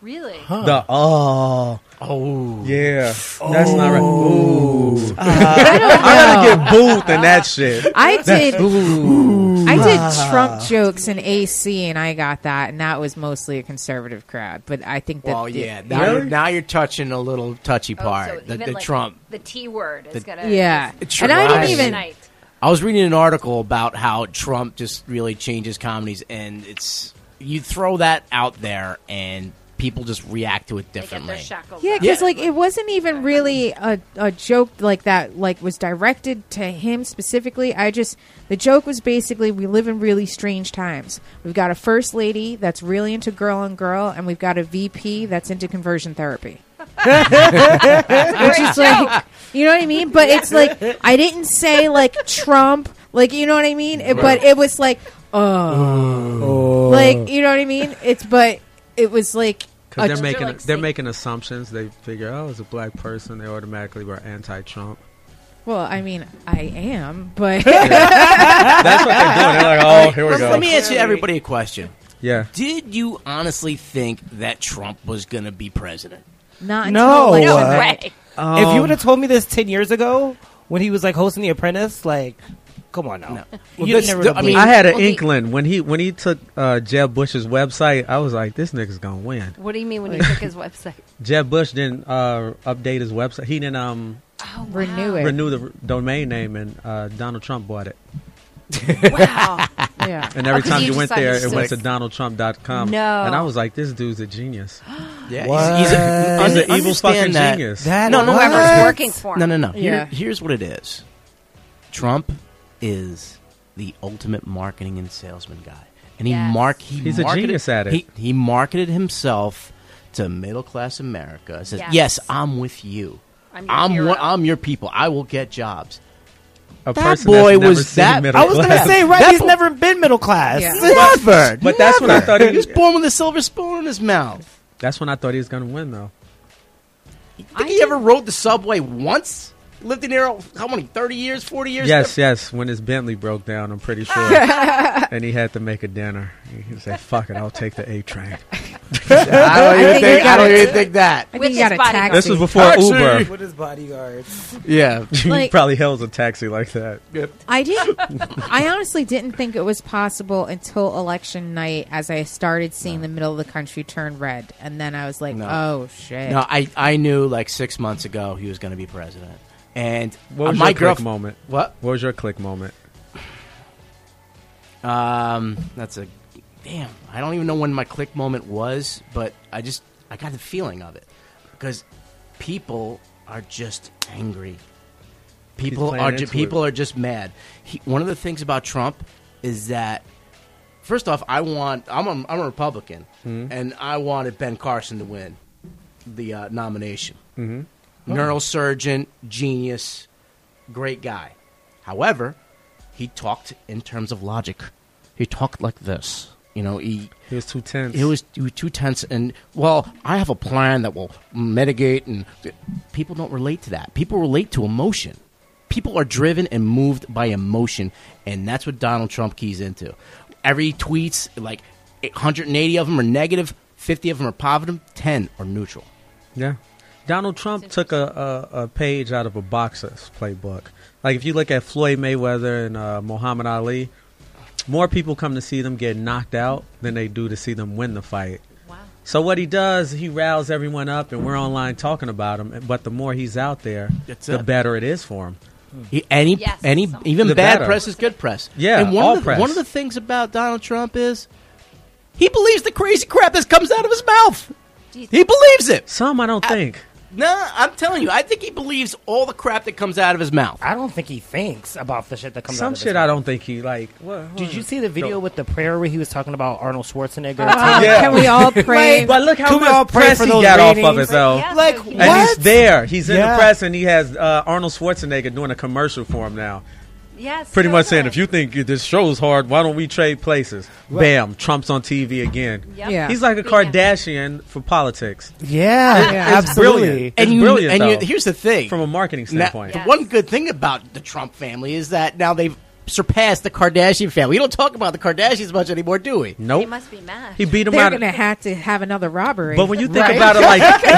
Really? The oh Oh. yeah, that's not right. Oh. Ooh, I ah, I gotta get booed and that shit. I did. I did ah. Trump jokes in AC, and I got that, and that was mostly a conservative crowd. But I think that Well, the- yeah. Now, Really? you're, now you're touching a little touchy Oh, part. so the the like Trump. The T word is The- gonna. yeah, It's and I didn't even. Tonight. I was reading an article about how Trump just really changes comedies, and it's you throw that out there, and people just react to it They get differently. their shackles. Yeah, because like it wasn't even really a, a joke like that. Like was directed to him specifically. I just the joke was basically we live in really strange times. We've got a first lady that's really into girl on girl, and we've got a VP that's into conversion therapy. Which is like, you know what I mean? But it's like I didn't say like Trump, like you know what I mean. It- but it was like, oh. oh, like you know what I mean. It's but it was like a they're They're making like they're snake- making assumptions. They figure, oh, it's a black person. They automatically were anti-Trump. Well, I mean, I am, but That's what they're doing. They're like, oh, here we Let, go. let me ask you everybody a question. yeah. Did you honestly think that Trump was going to be president? Not No, until No uh, election way. night. if you Um, would have told me this ten years ago when he was like hosting The Apprentice, like, come on now. No. Well, this- never the- I mean- I had an Well, the- inkling when he when he took uh, Jeb Bush's website. I was like, this nigga's gonna win. What do you mean when you took his website? Jeb Bush didn't uh, update his website. He didn't um, Oh, wow. Renew it. renew the r- domain name, and uh, Donald Trump bought it. Wow. yeah. And every Oh, 'cause time you you went there, it was went so- to DonaldTrump.com. No. And I was like, this dude's a genius. Yeah, What? he's, he's a, He's an evil fucking that- genius. That No, no, what? Whoever's working for him. No, no, no. Here, Here's what it is. Trump is the ultimate marketing and salesman guy, and he Yes. mark he He's a genius at it. He, he marketed himself to middle class America. Says, Yes. "Yes, I'm with you. I'm your I'm hero. one, I'm your people. I will get jobs." A That person boy that's never was seen that- I was gonna say, right? That He's bo- never been middle class. Yeah. Never. But that's when I thought he he was born with a silver spoon in his mouth. That's when I thought he was gonna win, though. You think he ever rode the subway once? Lived in there how many? Thirty years? Forty years? Yes, yes. When his Bentley broke down, I'm pretty sure, and he had to make a dinner. He said, "Fuck it, I'll take the A train." I don't even think think. I don't it. even think that. I think you got a his taxi. This was before Taxi! Uber. With his bodyguards. Yeah. he Like- probably hails a taxi like that. I didn't. I honestly didn't think it was possible until election night, as I started seeing the middle of the country turn red, and then I was like, No. "Oh shit!" No, I I knew like six months ago he was going to be president, and What was uh, my your click moment? What? What was your click moment? Um, that's a damn. I don't even know when my click moment was, but I just I got the feeling of it because people are just angry. People are ju- people it. are just mad. He, one of the things about Trump is that first off, I want I'm a, I'm a Republican, and I wanted Ben Carson to win the uh, nomination. Mm-hmm. Neurosurgeon, genius, great guy. However, he talked in terms of logic. He talked like this. You know, he He was too tense. it was, it was too tense. And well, I have a plan that will mitigate, and people don't relate to that. People relate to emotion. People are driven and moved by emotion, and that's what Donald Trump keys into. Every tweets, like 180 of them are negative, 50 of them are positive, 10 are neutral. Yeah. Donald Trump took a, a, a page out of a boxer's playbook. Like if you look at Floyd Mayweather and uh, Muhammad Ali, more people come to see them get knocked out than they do to see them win the fight. Wow. So what he does, he riles everyone up, and we're online talking about him. But the more he's out there, That's the it. better it is for him. Hmm. He, any Yes. any even The bad better. press is good press. Yeah, and one all of the, press. One of the things about Donald Trump is he believes the crazy crap that comes out of his mouth. He believes it. Some I don't think. No, I'm telling you, I think he believes all the crap that comes out of his mouth. I don't think he thinks about the shit that comes out Some of his mouth. Some shit mouth. I don't think he like. What, Did you see the video with the prayer where he was talking about Arnold Schwarzenegger? Uh, Yeah. Can we all pray? But look how Can we all much pray press for he those got off of ratings? himself. Yeah, Like, so he- And What? he's there. He's in Yeah. the press, and he has uh, Arnold Schwarzenegger doing a commercial for him now. Yes, Pretty so much saying, if you think this show's hard, why don't we trade places? Bam, Trump's on TV again. Yep. Yeah. He's like a Being a- Kardashian for politics. Yeah, Yeah. It's absolutely. brilliant. and it's you, brilliant, and you, here's the thing: from a marketing Now, standpoint. The one good thing about the Trump family is that now they've surpassed the Kardashian family. We don't talk about the Kardashians much anymore, do we? They Nope. must be mad. He beat him They're out. going to have to have another robbery. But when you think Right. about it, like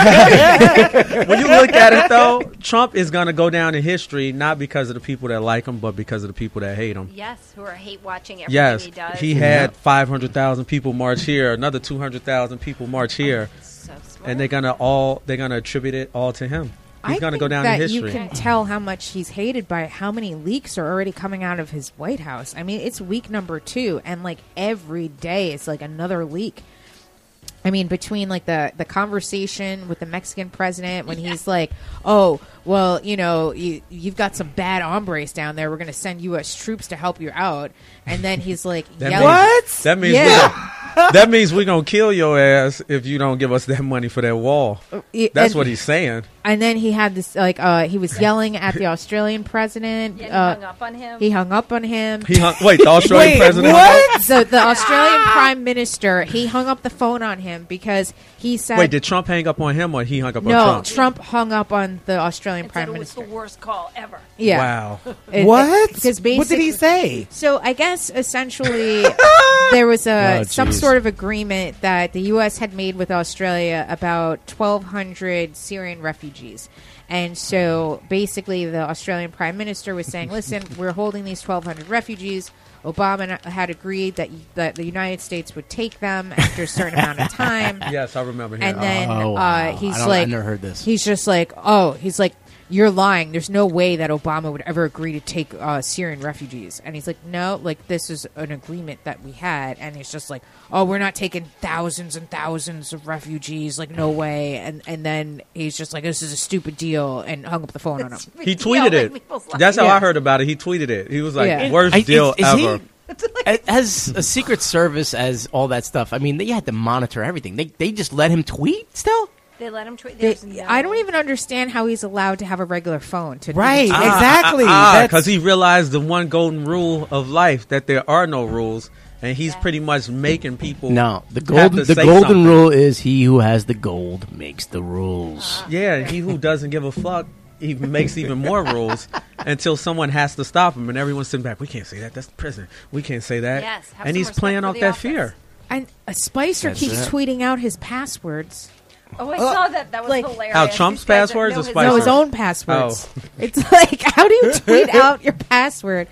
when you look at it, though, Trump is going to go down in history not because of the people that like him, but because of the people that hate him. yes, who are hate watching everything Yes, he does. he had 500,000 people march here, another 200,000 people march here, so smart. and they're gonna all they're gonna attribute it all to him. He's I gonna think go down that in history. You can tell how much he's hated by how many leaks are already coming out of his White House. I mean, it's week number two, and like every day, it's like another leak. I mean, between like the the conversation with the Mexican president when he's like, "Oh, well, you know, you you've got some bad hombres down there. We're going to send U.S. troops to help you out," and then he's like, That yelling- means- That means Yeah. We, that means we're gonna kill your ass if you don't give us that money for that wall. It- That's and- what he's saying. And then he had this like uh he was yelling at the Australian president. Yeah, he uh, hung up on him. He hung up on him. He hung, wait, the Australian president. What? So the Australian prime minister, he hung up the phone on him because he said Wait, did Trump hang up on him or he hung up no. on Trump? Trump hung up on the Australian and said prime it was the worst call ever. Yeah. Wow. It- What? Because what did he say? So I guess essentially there was a Oh, some geez. Sort of agreement that the U.S. had made with Australia about 1,200 Syrian refugees. And so basically, the Australian Prime Minister was saying, "Listen, we're holding these 1,200 refugees. Obama had agreed that that the United States would take them after a certain amount of time." Yes, I remember him. And then Oh, uh, wow. he's I like, I've never heard this. He's just like, oh, he's like, you're lying. There's no way that Obama would ever agree to take uh, Syrian refugees. And he's like, no, like this is an agreement that we had. And he's just like, oh, we're not taking thousands and thousands of refugees. Like no way. And and then he's just like, this is a stupid deal, and hung up the phone on him. he tweeted it. That's how Yeah. I heard about it. He tweeted it. He was like, Yeah. "Worst I- deal is- is he- ever." as a Secret Service, as all that stuff. I mean, they had to monitor everything. They they just let him tweet still. They let him tweet. They- no- I don't even understand how he's allowed to have a regular phone. To Right. to- Exactly. Because That's- he realized the one golden rule of life that there are no rules, and he's pretty much making people. No, the have golden to the golden something. rule is he who has the gold makes the rules. Uh-huh. Yeah, and he who doesn't give a fuck, he makes even more rules until someone has to stop him, and everyone's sitting back. We can't say that. That's the prison. We can't say that. Yes, and he's playing off that office. fear. And uh, Spicer That's keeps it. tweeting out his passwords. Oh, I saw that. That was like- hilarious. How, Trump's These guys that passwords know or his Spicer? No, his own- own passwords. Oh. It's like how do you tweet out your password?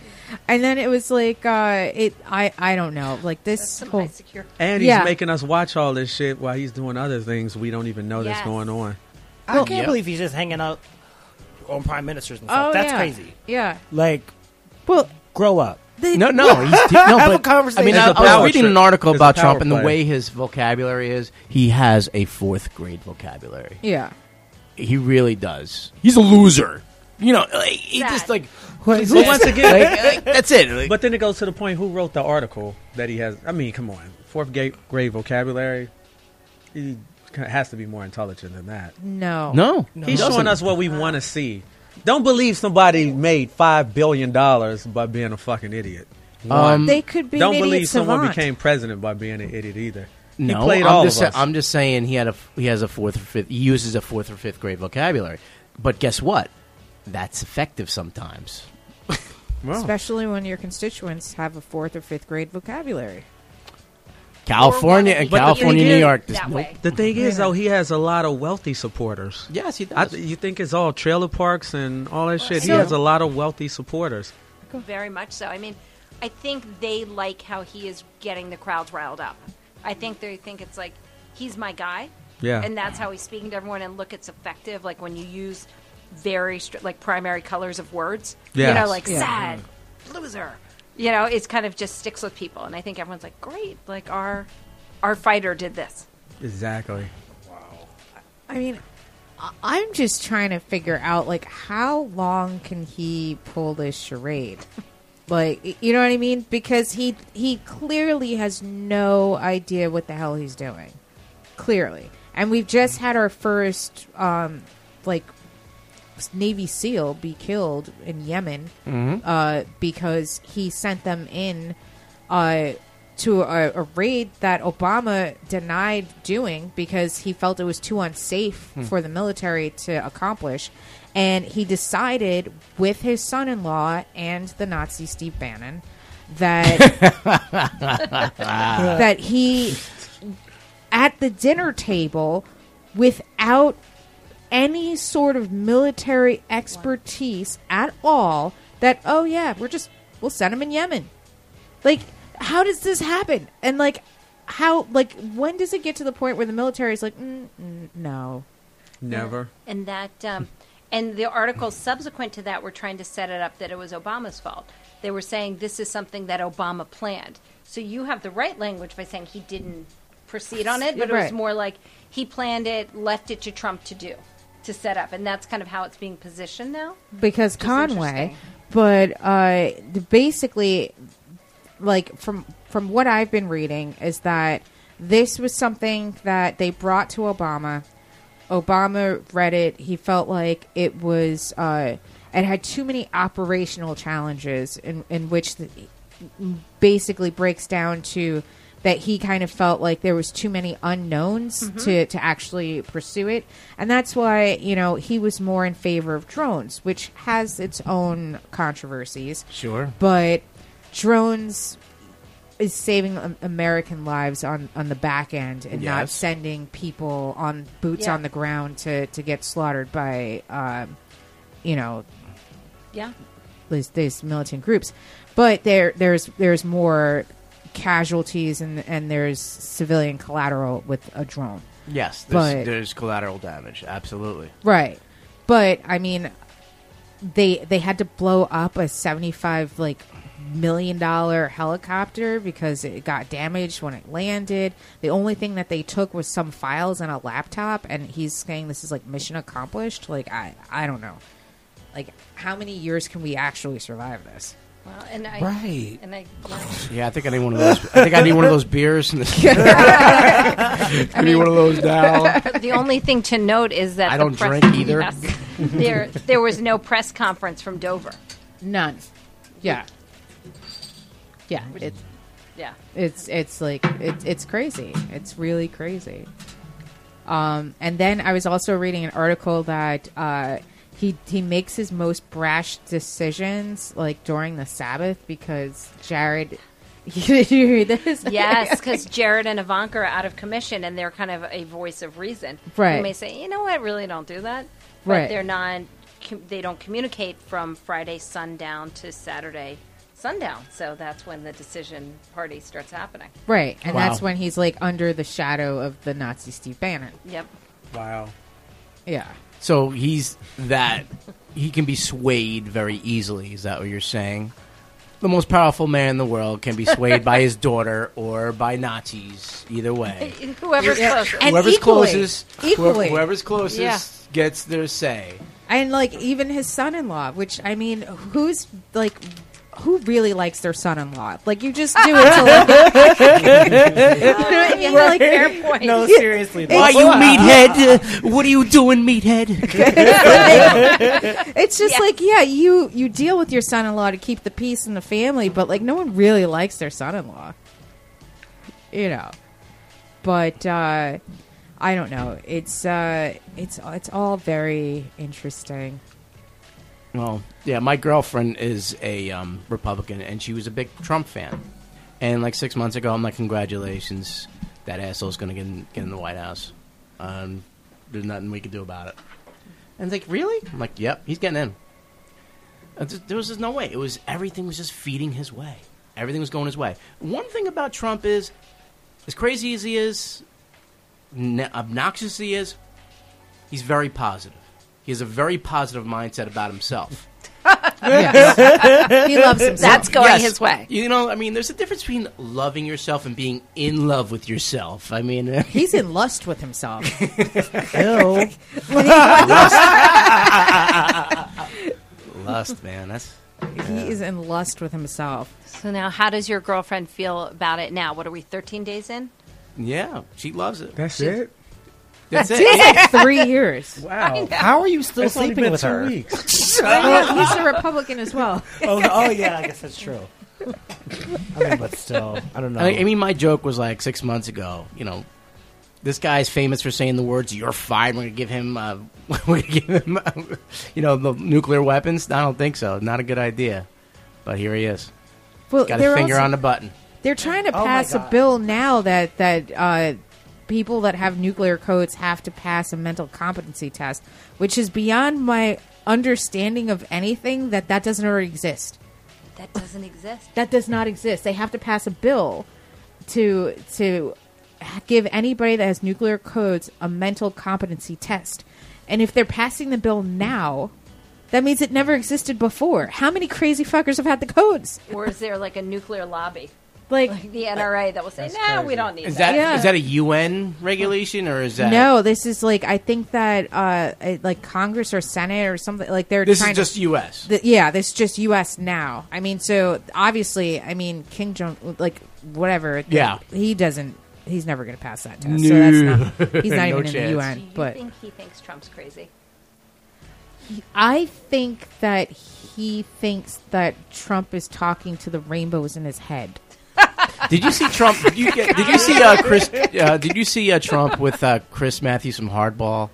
And then it was like uh it I I don't know. Like this whole. And he's Yeah. making us watch all this shit while he's doing other things we don't even know that's going on. I can't Yep. believe he's just hanging out on prime ministers and Oh stuff. That's yeah. crazy. Yeah. Like, Well, grow up. They, No, no, he's no. Have a conversation. I mean, I, I, a I was reading an article about power Trump and the play. way his vocabulary is. He has a fourth grade vocabulary. yeah. He really does. He's a loser. You know, like, he Sad. just like Who once again? like, like, that's it. Like, But then it goes to the point: who wrote the article that he has? I mean, come on, fourth grade, grade vocabulary. He has to be more intelligent than that. No. no, He's showing us what we want to see. Don't believe somebody made five billion dollars by being a fucking idiot. Um, They could be Don't an idiot believe someone savant. became president by being an idiot either. No, he played I'm all just of sa- us. I'm just saying he had a he has a fourth or fifth. He uses a fourth or fifth grade vocabulary. But guess what? That's effective sometimes. Well, Especially when your constituents have a fourth or fifth grade vocabulary. California and California, New York. that there's way. the thing is, though, he has a lot of wealthy supporters. Yes, he does. th- you think it's all trailer parks and all that shit? he has a lot of wealthy supporters. Very much so. I mean, I think they like how he is getting the crowds riled up. I think they think it's like he's my guy. Yeah. And that's how he's speaking to everyone. And look, it's effective. Like when you use very str- like primary colors of words. You know, like Yeah. sad, loser. You know, it's kind of just sticks with people. And I think everyone's like, great. Like our our fighter did this. Exactly. Wow. I mean, I- I'm just trying to figure out like how long can he pull this charade? Like, you know what I mean? Because he he clearly has no idea what the hell he's doing. Clearly, and we've just had our first um, like Navy SEAL be killed in Yemen uh, because he sent them in uh, to a, a raid that Obama denied doing because he felt it was too unsafe for the military to accomplish. And he decided with his son in law and the Nazi Steve Bannon that that he at the dinner table without any sort of military expertise at all that oh yeah we're just we'll send them in yemen like how does this happen and like how like when does it get to the point where the military is like mm, mm, no Never. And that, um, and the articles subsequent to that were trying to set it up that it was Obama's fault. They were saying this is something that Obama planned. So you have the right language by saying he didn't proceed on it, but it was more like he planned it, left it to Trump to do, to set up, and that's kind of how it's being positioned now. because Conway, but uh, basically, like from from what I've been reading, is that this was something that they brought to Obama. Obama read it. He felt like it was uh, it had too many operational challenges in in which the, basically breaks down to that he kind of felt like there was too many unknowns to, to actually pursue it and that's why you know he was more in favor of drones which has its own controversies Sure. but drones is saving American lives on, on the back end and not sending people on boots Yeah. on the ground to, to get slaughtered by um, you know Yeah. these, these militant groups. But there there's there's more casualties and and there's civilian collateral with a drone. Yes, there's, But- there's collateral damage. Absolutely. Right. But I mean they they had to blow up a 75 like million dollar helicopter because it got damaged when it landed. The only thing that they took was some files and a laptop and he's saying this is like mission accomplished. Like I I don't know. Like how many years can we actually survive this? Well, and I, Right. and I, yeah. Yeah, I think I need one of those. I think I need one of those beers. In this. I need one of those now. the only thing to note is that I the don't press- drink either. Yes. there, there was no press conference from Dover. None. Yeah. Yeah. It's Yeah. it's it's like it's it's crazy. It's really crazy. Um, and then I was also reading an article that uh, he he makes his most brash decisions like during the Sabbath because Jared. Did you read this? Yes, because Jared and Ivanka are out of commission, and they're kind of a voice of reason. Right. You may say, you know what, really don't do that. But Right. they're not. com- They don't communicate from Friday sundown to Saturday sundown. So that's when the decision party starts happening. right, and Wow. that's when he's like under the shadow of the Nazi Steve Bannon. Yep. Wow. Yeah. So he's that. He can be swayed very easily. Is that what you're saying? The most powerful man in the world can be swayed by his daughter or by Nazis. Either way, Whoever's closest. And whoever's equally- closest, equally. whoever's closest Yeah. gets their say. And like even his son-in-law, which I mean, who's like, who really likes their son-in-law? Like you just do it to like, you know what I mean? Like, Fair point. No, seriously. Why though. you meathead? Uh, what are you doing, meathead? it's just Yeah. like, yeah, you you deal with your son-in-law to keep the peace in the family, but like no one really likes their son-in-law, you know. But uh, I don't know. It's uh, it's it's all very interesting. Well, yeah, my girlfriend is a um, Republican, and she was a big Trump fan. And like six months ago, I'm like, congratulations, that asshole's going to get in, get in the White House. Um, there's nothing we can do about it. And it's like, really? I'm like, yep, he's getting in. Uh, There was just no way. It was everything was just feeding his way. Everything was going his way. One thing about Trump is, as crazy as he is, obnoxious as he is, he's very positive. He has a very positive mindset about himself. he loves himself. That's going Yes, his way. You know, I mean, there's a difference between loving yourself and being in love with yourself. I mean, He's in lust with himself. Ew. lust, man. That's he is in lust with himself. So now, how does your girlfriend feel about it now? What are we, 13 days in? yeah. She loves it. That's it. That's it. It's like three years. Wow. How are you still It's only sleeping been with two her? weeks. Well, he's a Republican as well. Oh, oh, yeah, I guess that's true. I mean, but still, I don't know. I, I mean, my joke was like six months ago. You know, this guy's famous for saying the words "You're fired." We're gonna give him, uh, we're gonna give him, uh, you know, the nuclear weapons. I don't think so. Not a good idea. But here he is. Well, Got they're a finger also- on the button. They're trying to Oh my pass a God. bill now that that uh, people that have nuclear codes have to pass a mental competency test, which is beyond my understanding of anything. That that doesn't already exist. That doesn't exist. That does not exist. They have to pass a bill to to give anybody that has nuclear codes a mental competency test. And if they're passing the bill now, that means it never existed before. How many crazy fuckers have had the codes? Or is there like a nuclear lobby, Like like the NRA, that will say, That's "No, we crazy. don't need Is that." that is Yeah. that a UN regulation or is that No, this is like I think that uh it- like Congress or Senate or something like they're This trying is just to, U.S. th- yeah, this is just U.S. now. I mean, so obviously, I mean, Kim Jong, like whatever. Yeah. he doesn't. He's never going to pass that test. So that's not. He's not No even in the chance. Do UN. you But think he thinks Trump's crazy? I think that he thinks that Trump is talking to the rainbows in his head. Did you see Trump? Did you, get, did you see uh, Chris? Uh, did you see uh, Trump with uh, Chris Matthews from Hardball?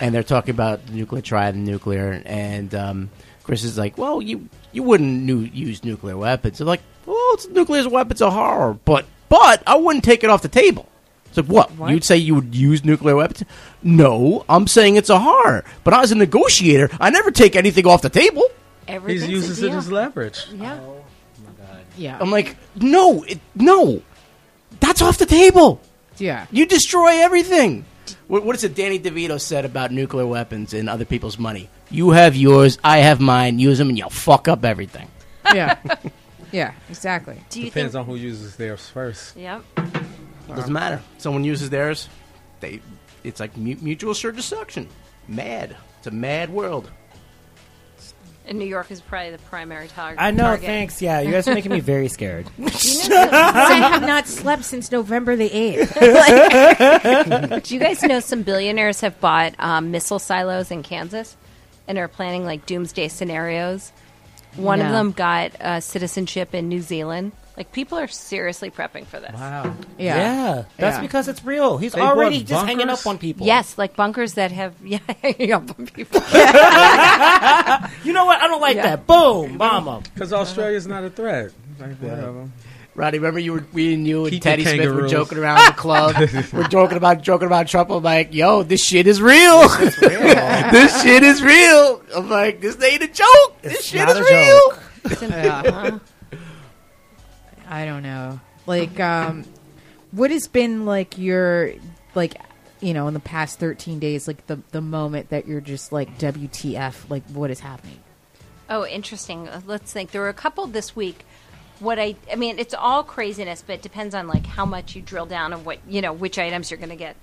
And they're talking about the nuclear triad and nuclear, and um, Chris is like, "Well, you you wouldn't nu- use nuclear weapons." They're like, "Well, it's nuclear weapons are horror, but but I wouldn't take it off the table." It's like, what? What? You'd say you would use nuclear weapons? No, I'm saying it's a horror. But as a negotiator, I never take anything off the table. He Everything's uses it as leverage. Yeah. Yeah, I'm like, no, it, no, that's off the table. yeah. You destroy everything. What, what is it Danny DeVito said about nuclear weapons and other people's money? You have yours, I have mine. Use them, and you'll fuck up everything. yeah, yeah, exactly. Do you Depends think? on who uses theirs first. Yep. Doesn't matter. Someone uses theirs, they. It's like mu- mutual assured destruction. Mad. It's a mad world. And New York is probably the primary target. I know, target. thanks. Yeah, you guys are making me very scared. You, know I have not slept since November the eighth. do you guys know some billionaires have bought um, missile silos in Kansas and are planning like doomsday scenarios? One of No. them got uh, citizenship in New Zealand. Like people are seriously prepping for this. Wow. Yeah, Yeah. that's Yeah. because it's real. He's They already bought just hanging bunkers? up on people. Yes, like bunkers that have yeah, hanging up on people. You know what? I don't like Yeah. that. Boom, bomb 'em. Because Australia's not a threat. Like, whatever. Roddy, remember you were we and you and Keep the Teddy Smith were kangaroos. joking around in the club. we're joking about joking about Trump. I'm like, yo, this shit is real. this shit is real. I'm like, this ain't a joke. this shit not is a real. joke. Yeah. I don't know. Like, um, what has been like your like, you know, in the past thirteen days, like the the moment that you're just like WTF? Like, what is happening? Oh, interesting. Uh, Let's think. There were a couple this week. What I, I mean, it's all craziness, but it depends on like how much you drill down and what you know, which items you're going to get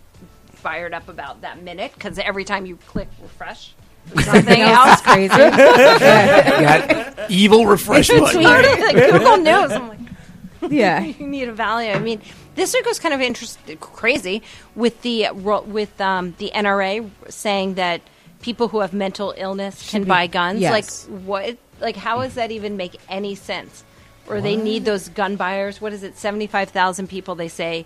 fired up about that minute. Because every time you click refresh, something else. Crazy. Got evil refresh button. like Google News. I'm like, yeah. you need a value. I mean, this week was kind of interesting, crazy with the with um, the NRA saying that people who have mental illness can be- buy guns. yes. Like what? Like how does that even make any sense? Or they need those gun buyers? What is it? Seventy five thousand people. They say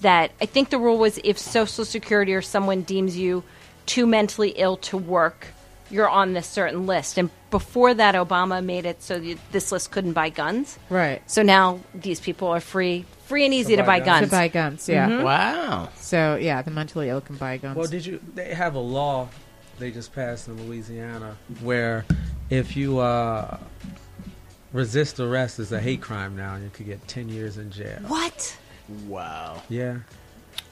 that. I think the rule was if Social Security or someone deems you too mentally ill to work, you're on this certain list. And before that, Obama made it so you, this list couldn't buy guns. Right. So now these people are free, free and easy to, buy buy guns. guns. To buy guns. Yeah. Wow. So yeah, the mentally ill can buy guns. Well, did you? They have a law they just passed in Louisiana where if you uh, resist arrest is a hate crime now, and you could get ten years in jail. what? Wow. Yeah,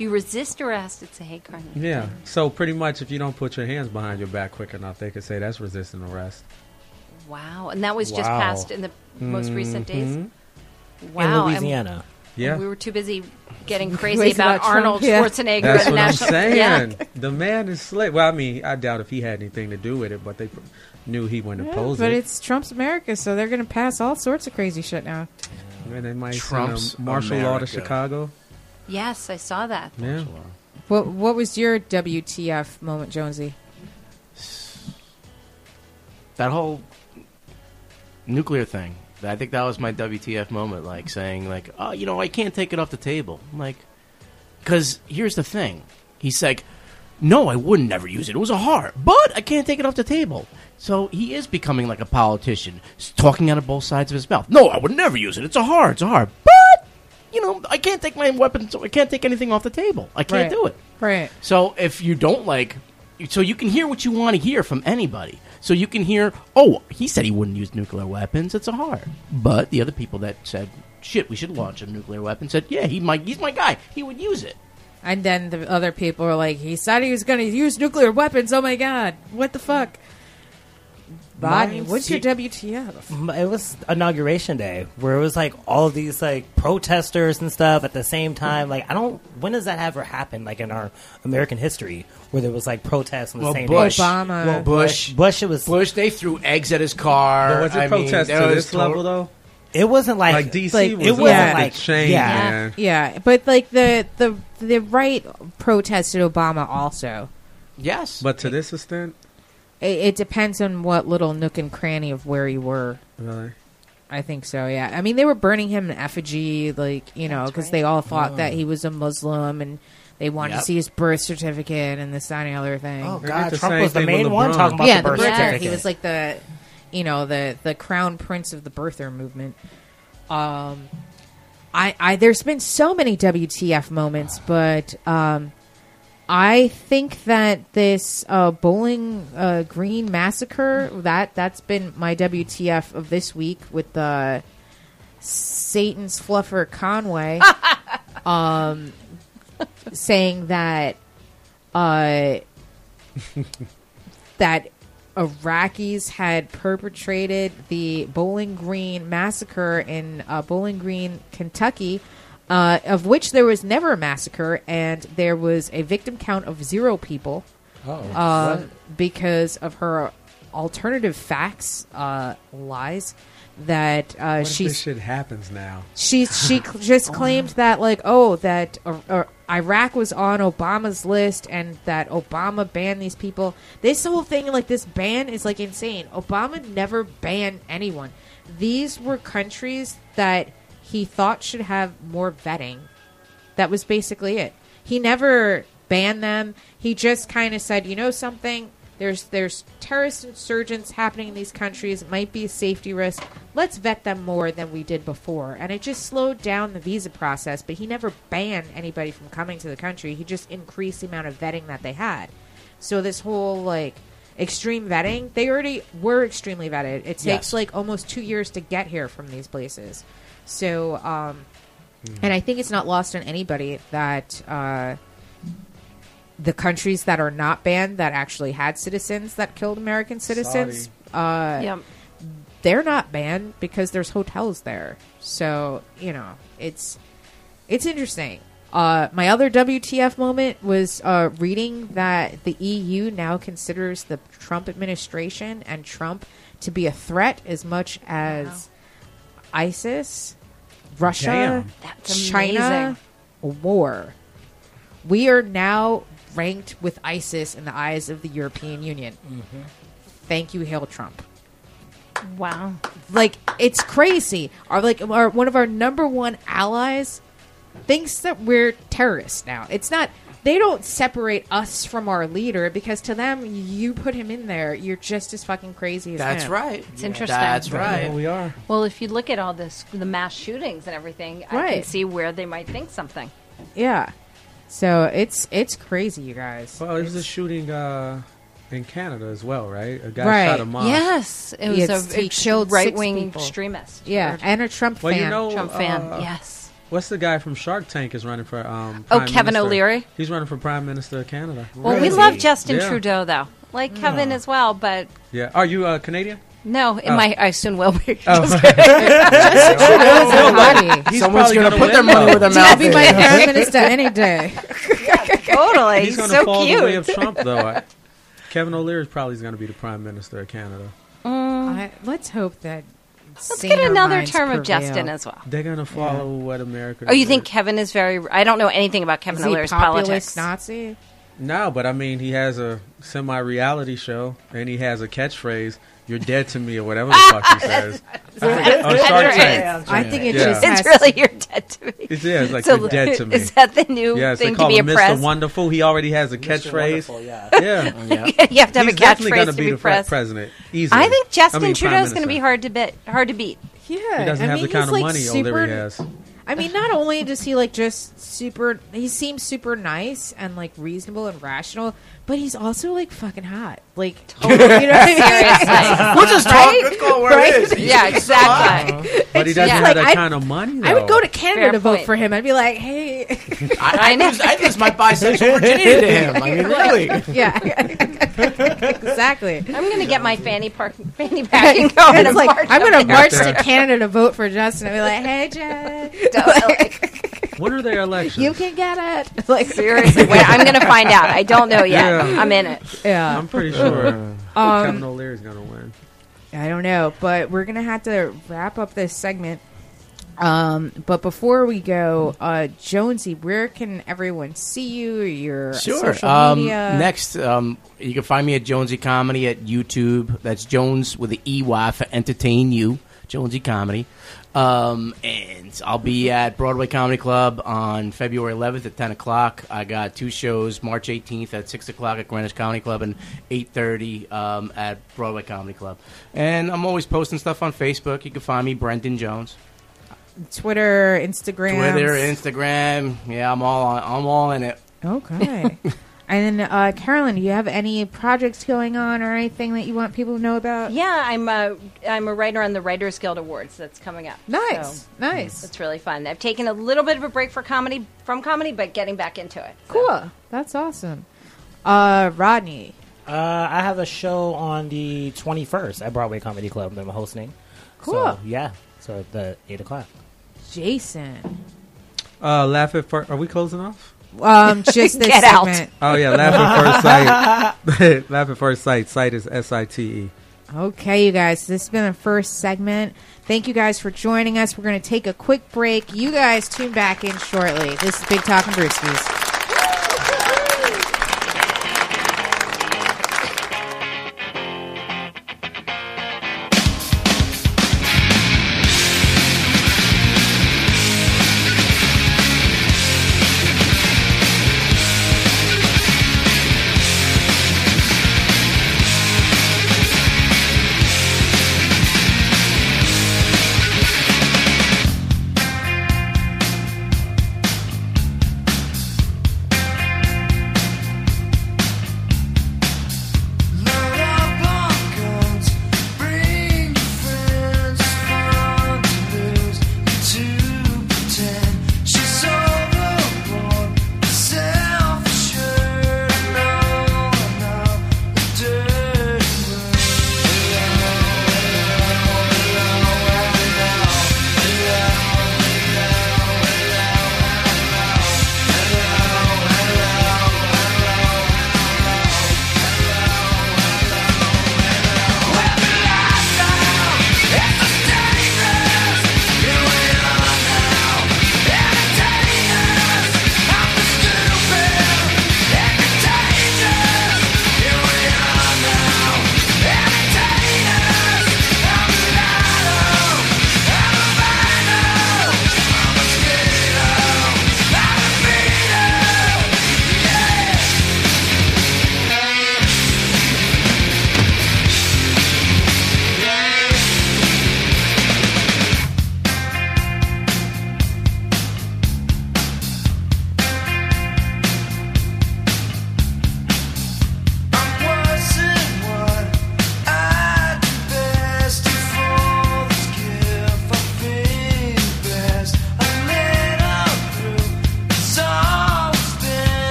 If you resist arrest, it's a hate crime. Yeah. So pretty much, if you don't put your hands behind your back quick enough, they could say that's resisting arrest. Wow, and that was just Wow. passed in the most recent days. Mhm. Wow, in and Louisiana. Yeah. we were too busy getting crazy Crazy about, about Trump, Arnold yeah. Schwarzenegger That's and what I'm national. saying. Yeah. The man is slick. Well, I mean, I doubt if he had anything to do with it, but they pr- knew he wouldn't Yeah, oppose but it. it's Trump's America, so they're going to pass all sorts of crazy shit now. and they might Trump's send a martial law to America. Chicago. Yes, I saw that. Yeah. What What was your WTF moment, Jonesy? that whole nuclear thing. I think that was my WTF moment, like saying, like, oh, you know, I can't take it off the table. I'm like, because here's the thing. He's like, no, I wouldn't never use it. It was a heart, but I can't take it off the table. So he is becoming like a politician, s- talking out of both sides of his mouth. No, I would never use it. It's a heart. It's a heart, but you know, I can't take my weapons. I can't take anything off the table. I can't Right. do it. Right. So if you don't like, so you can hear what you want to hear from anybody. So you can hear, oh, he said he wouldn't use nuclear weapons. It's a hard. But the other people that said, shit, we should launch a nuclear weapon, said, yeah, he might. He's my guy. He would use it. And then the other people are like, he said he was going to use nuclear weapons. Oh my god, what the fuck? Bonnie, Mine's- what's your WTF? It was inauguration day where it was like all of these like protesters and stuff at the same time. Like I don't. When does that ever happen? Like in our American history, where there was like protests on the Well, same Bush. day. Obama. Well, Bush. Bush. It was. Bush, they threw eggs at his car. But was it I mean, protest to was this to- level though? It wasn't like, Like DC like, was it wasn't the like- chain, yeah. man. Yeah, but like the the the right protested Obama also. Yes. But to this extent, It, it depends on what little nook and cranny of where you were. really. I think so. Yeah. I mean, they were burning him in effigy, like you know, because right. they all thought that he was a Muslim and they wanted Yep. to see his birth certificate and this that, and the other thing. oh god, Trump was the main one LeBron. talking about yeah, the birth birther. certificate. He was like the, you know, the the crown prince of the birther movement. Um, I, I there's been so many WTF moments, but um, I think that this uh, Bowling uh, Green massacre that that's been my WTF of this week with the Satan's fluffer Conway, um, saying that uh, that Iraqis had perpetrated the Bowling Green massacre in uh, Bowling Green, Kentucky, uh, of which there was never a massacre, and there was a victim count of zero people Oh, uh, because of her alternative facts uh, lies that uh, this shit happens now? she she cl- just claimed that like oh that uh, uh, Iraq was on Obama's list and that Obama banned these people. This whole thing like this ban is like insane. Obama never banned anyone. These were countries that he thought should have more vetting. That was basically it. He never banned them. He just kind of said, you know something. There's there's terrorist insurgents happening in these countries. It might be a safety risk. Let's vet them more than we did before. And it just slowed down the visa process. But he never banned anybody from coming to the country. He just increased the amount of vetting that they had. So this whole like extreme vetting, they already were extremely vetted. It takes Yes. like almost two years to get here from these places. So, um, and I think it's not lost on anybody that uh, the countries that are not banned that actually had citizens that killed American citizens, uh, Yeah. they're not banned because there's hotels there. So you know, it's it's interesting. Uh, my other WTF moment was uh, reading that the EU now considers the Trump administration and Trump to be a threat as much as ISIS, Russia, Damn. That's China, war. We are now ranked with ISIS in the eyes of the European Union. Mm-hmm. Thank you, Hail Trump. Wow. Like it's crazy. Our like our one of our number one allies thinks that we're terrorists now. It's not. They don't separate us from our leader because to them, you put him in there, you're just as fucking crazy as That's him. right. It's interesting. That's Right. right. we are. Well, if you look at all this, the mass shootings and everything, I can see where they might think something. Yeah. So it's it's crazy, you guys. Well, there was a shooting uh, in Canada as well, right? A guy Right. shot a mom. Yes, it was Yes, a he ex- killed right-wing extremist. yeah, and a Trump Well, fan. you know, Trump fan. uh, yes. What's the guy from Shark Tank is running for? Um, Oh, Kevin Minister. O'Leary? He's running for Prime Minister of Canada. Well, we love Justin Yeah. Trudeau though, like Kevin as well, but Yeah. Are you uh, Canadian? no, in Oh. my I soon will be. Oh. Trudeau's a hottie. He's Someone's gonna gonna put their money though. where their He'll be my prime minister any day. totally, He's he's, going to so fall cute. the way of Trump, though. I, Kevin O'Leary is probably is going to be the Prime Minister of Canada. I- let's hope that. Let's get another term of Justin as well. They're going to follow what America. Oh, you did. think Kevin is very? I don't know anything about Kevin Is O'Leary's politics. Nazi? No, but I mean, he has a semi-reality show, and he has a catchphrase, "You're dead to me" or whatever the fuck he says. on oh, Shark right. Tank. I think it Yeah. just It's really you're dead to me. It's, yeah, it's like So, you're dead to me. Is that the new Yes, they thing to be a him Mr. Wonderful. He already has a Mr. catchphrase. Yeah. Yeah, Yeah. you have to have he's a catchphrase going to to be be the president. Easily. I think Justin I mean, Prime Trudeau's going to be hard to beat. Hard to beat. Yeah, He doesn't I have mean, the kind he's, of like, money super, O'Leary has. I mean, not only does he like just super, he seems super nice and like reasonable and rational, but he's also like fucking hot. Like, you know what I mean? Seriously. We'll just talk. Let's go where Right? it is. yeah, exactly. But he doesn't Yeah. have Like, that I'd- kind of money. I would go to. Canada Fair to vote point. for him. I'd be like, hey, I, I, lose, I lose my bisexual virginity to him. I mean, really. yeah, exactly. I'm going to get my fanny park, fanny packing going. It's and like march I'm gonna march to Canada to vote for Justin. I'd be like, hey, Jen, Totally. When are their elections? you can get it. Like, Seriously, wait, I'm going to find out. I don't know yet. Yeah. I'm in it. yeah. I'm pretty sure Kevin Um, O'Leary's going to win. I don't know, but we're gonna have to wrap up this segment. Um, but before we go, uh, Jonesy, where can everyone see you? Your Sure. social Um, media. next, um, you can find me at Jonesy Comedy at YouTube. That's Jones with the EY for Entertain You, Jonesy Comedy. Um, and I'll be at Broadway Comedy Club on February 11th at 10 o'clock. I got two shows, March 18th at 6 o'clock at Greenwich Comedy Club and 8.30 um, at Broadway Comedy Club. And I'm always posting stuff on Facebook. You can find me, Brendan Jones. Twitter, Instagram, Twitter, Instagram. Yeah, I'm all on, I'm all in it. Okay. and then, uh, Carolyn, do you have any projects going on or anything that you want people to know about? Yeah, I'm a, I'm a writer on the Writers Guild Awards that's coming up. Nice, So nice, it's really fun. I've taken a little bit of a break for comedy from comedy, but getting back into it. So. cool. That's awesome. Uh, Rodney. Uh, I have a show on the 21st at Broadway Comedy Club that I'm hosting. Cool. So, yeah. So at the 8 o'clock. Jason. Uh, laugh at first. Are we closing off? Um, just this Get out. segment. Oh yeah, laugh at first sight. laugh at first sight. Sight is S I T E. Okay, you guys, this has been the first segment. Thank you guys for joining us. We're going to take a quick break. You guys tune back in shortly. This is Big Talking Brewskis.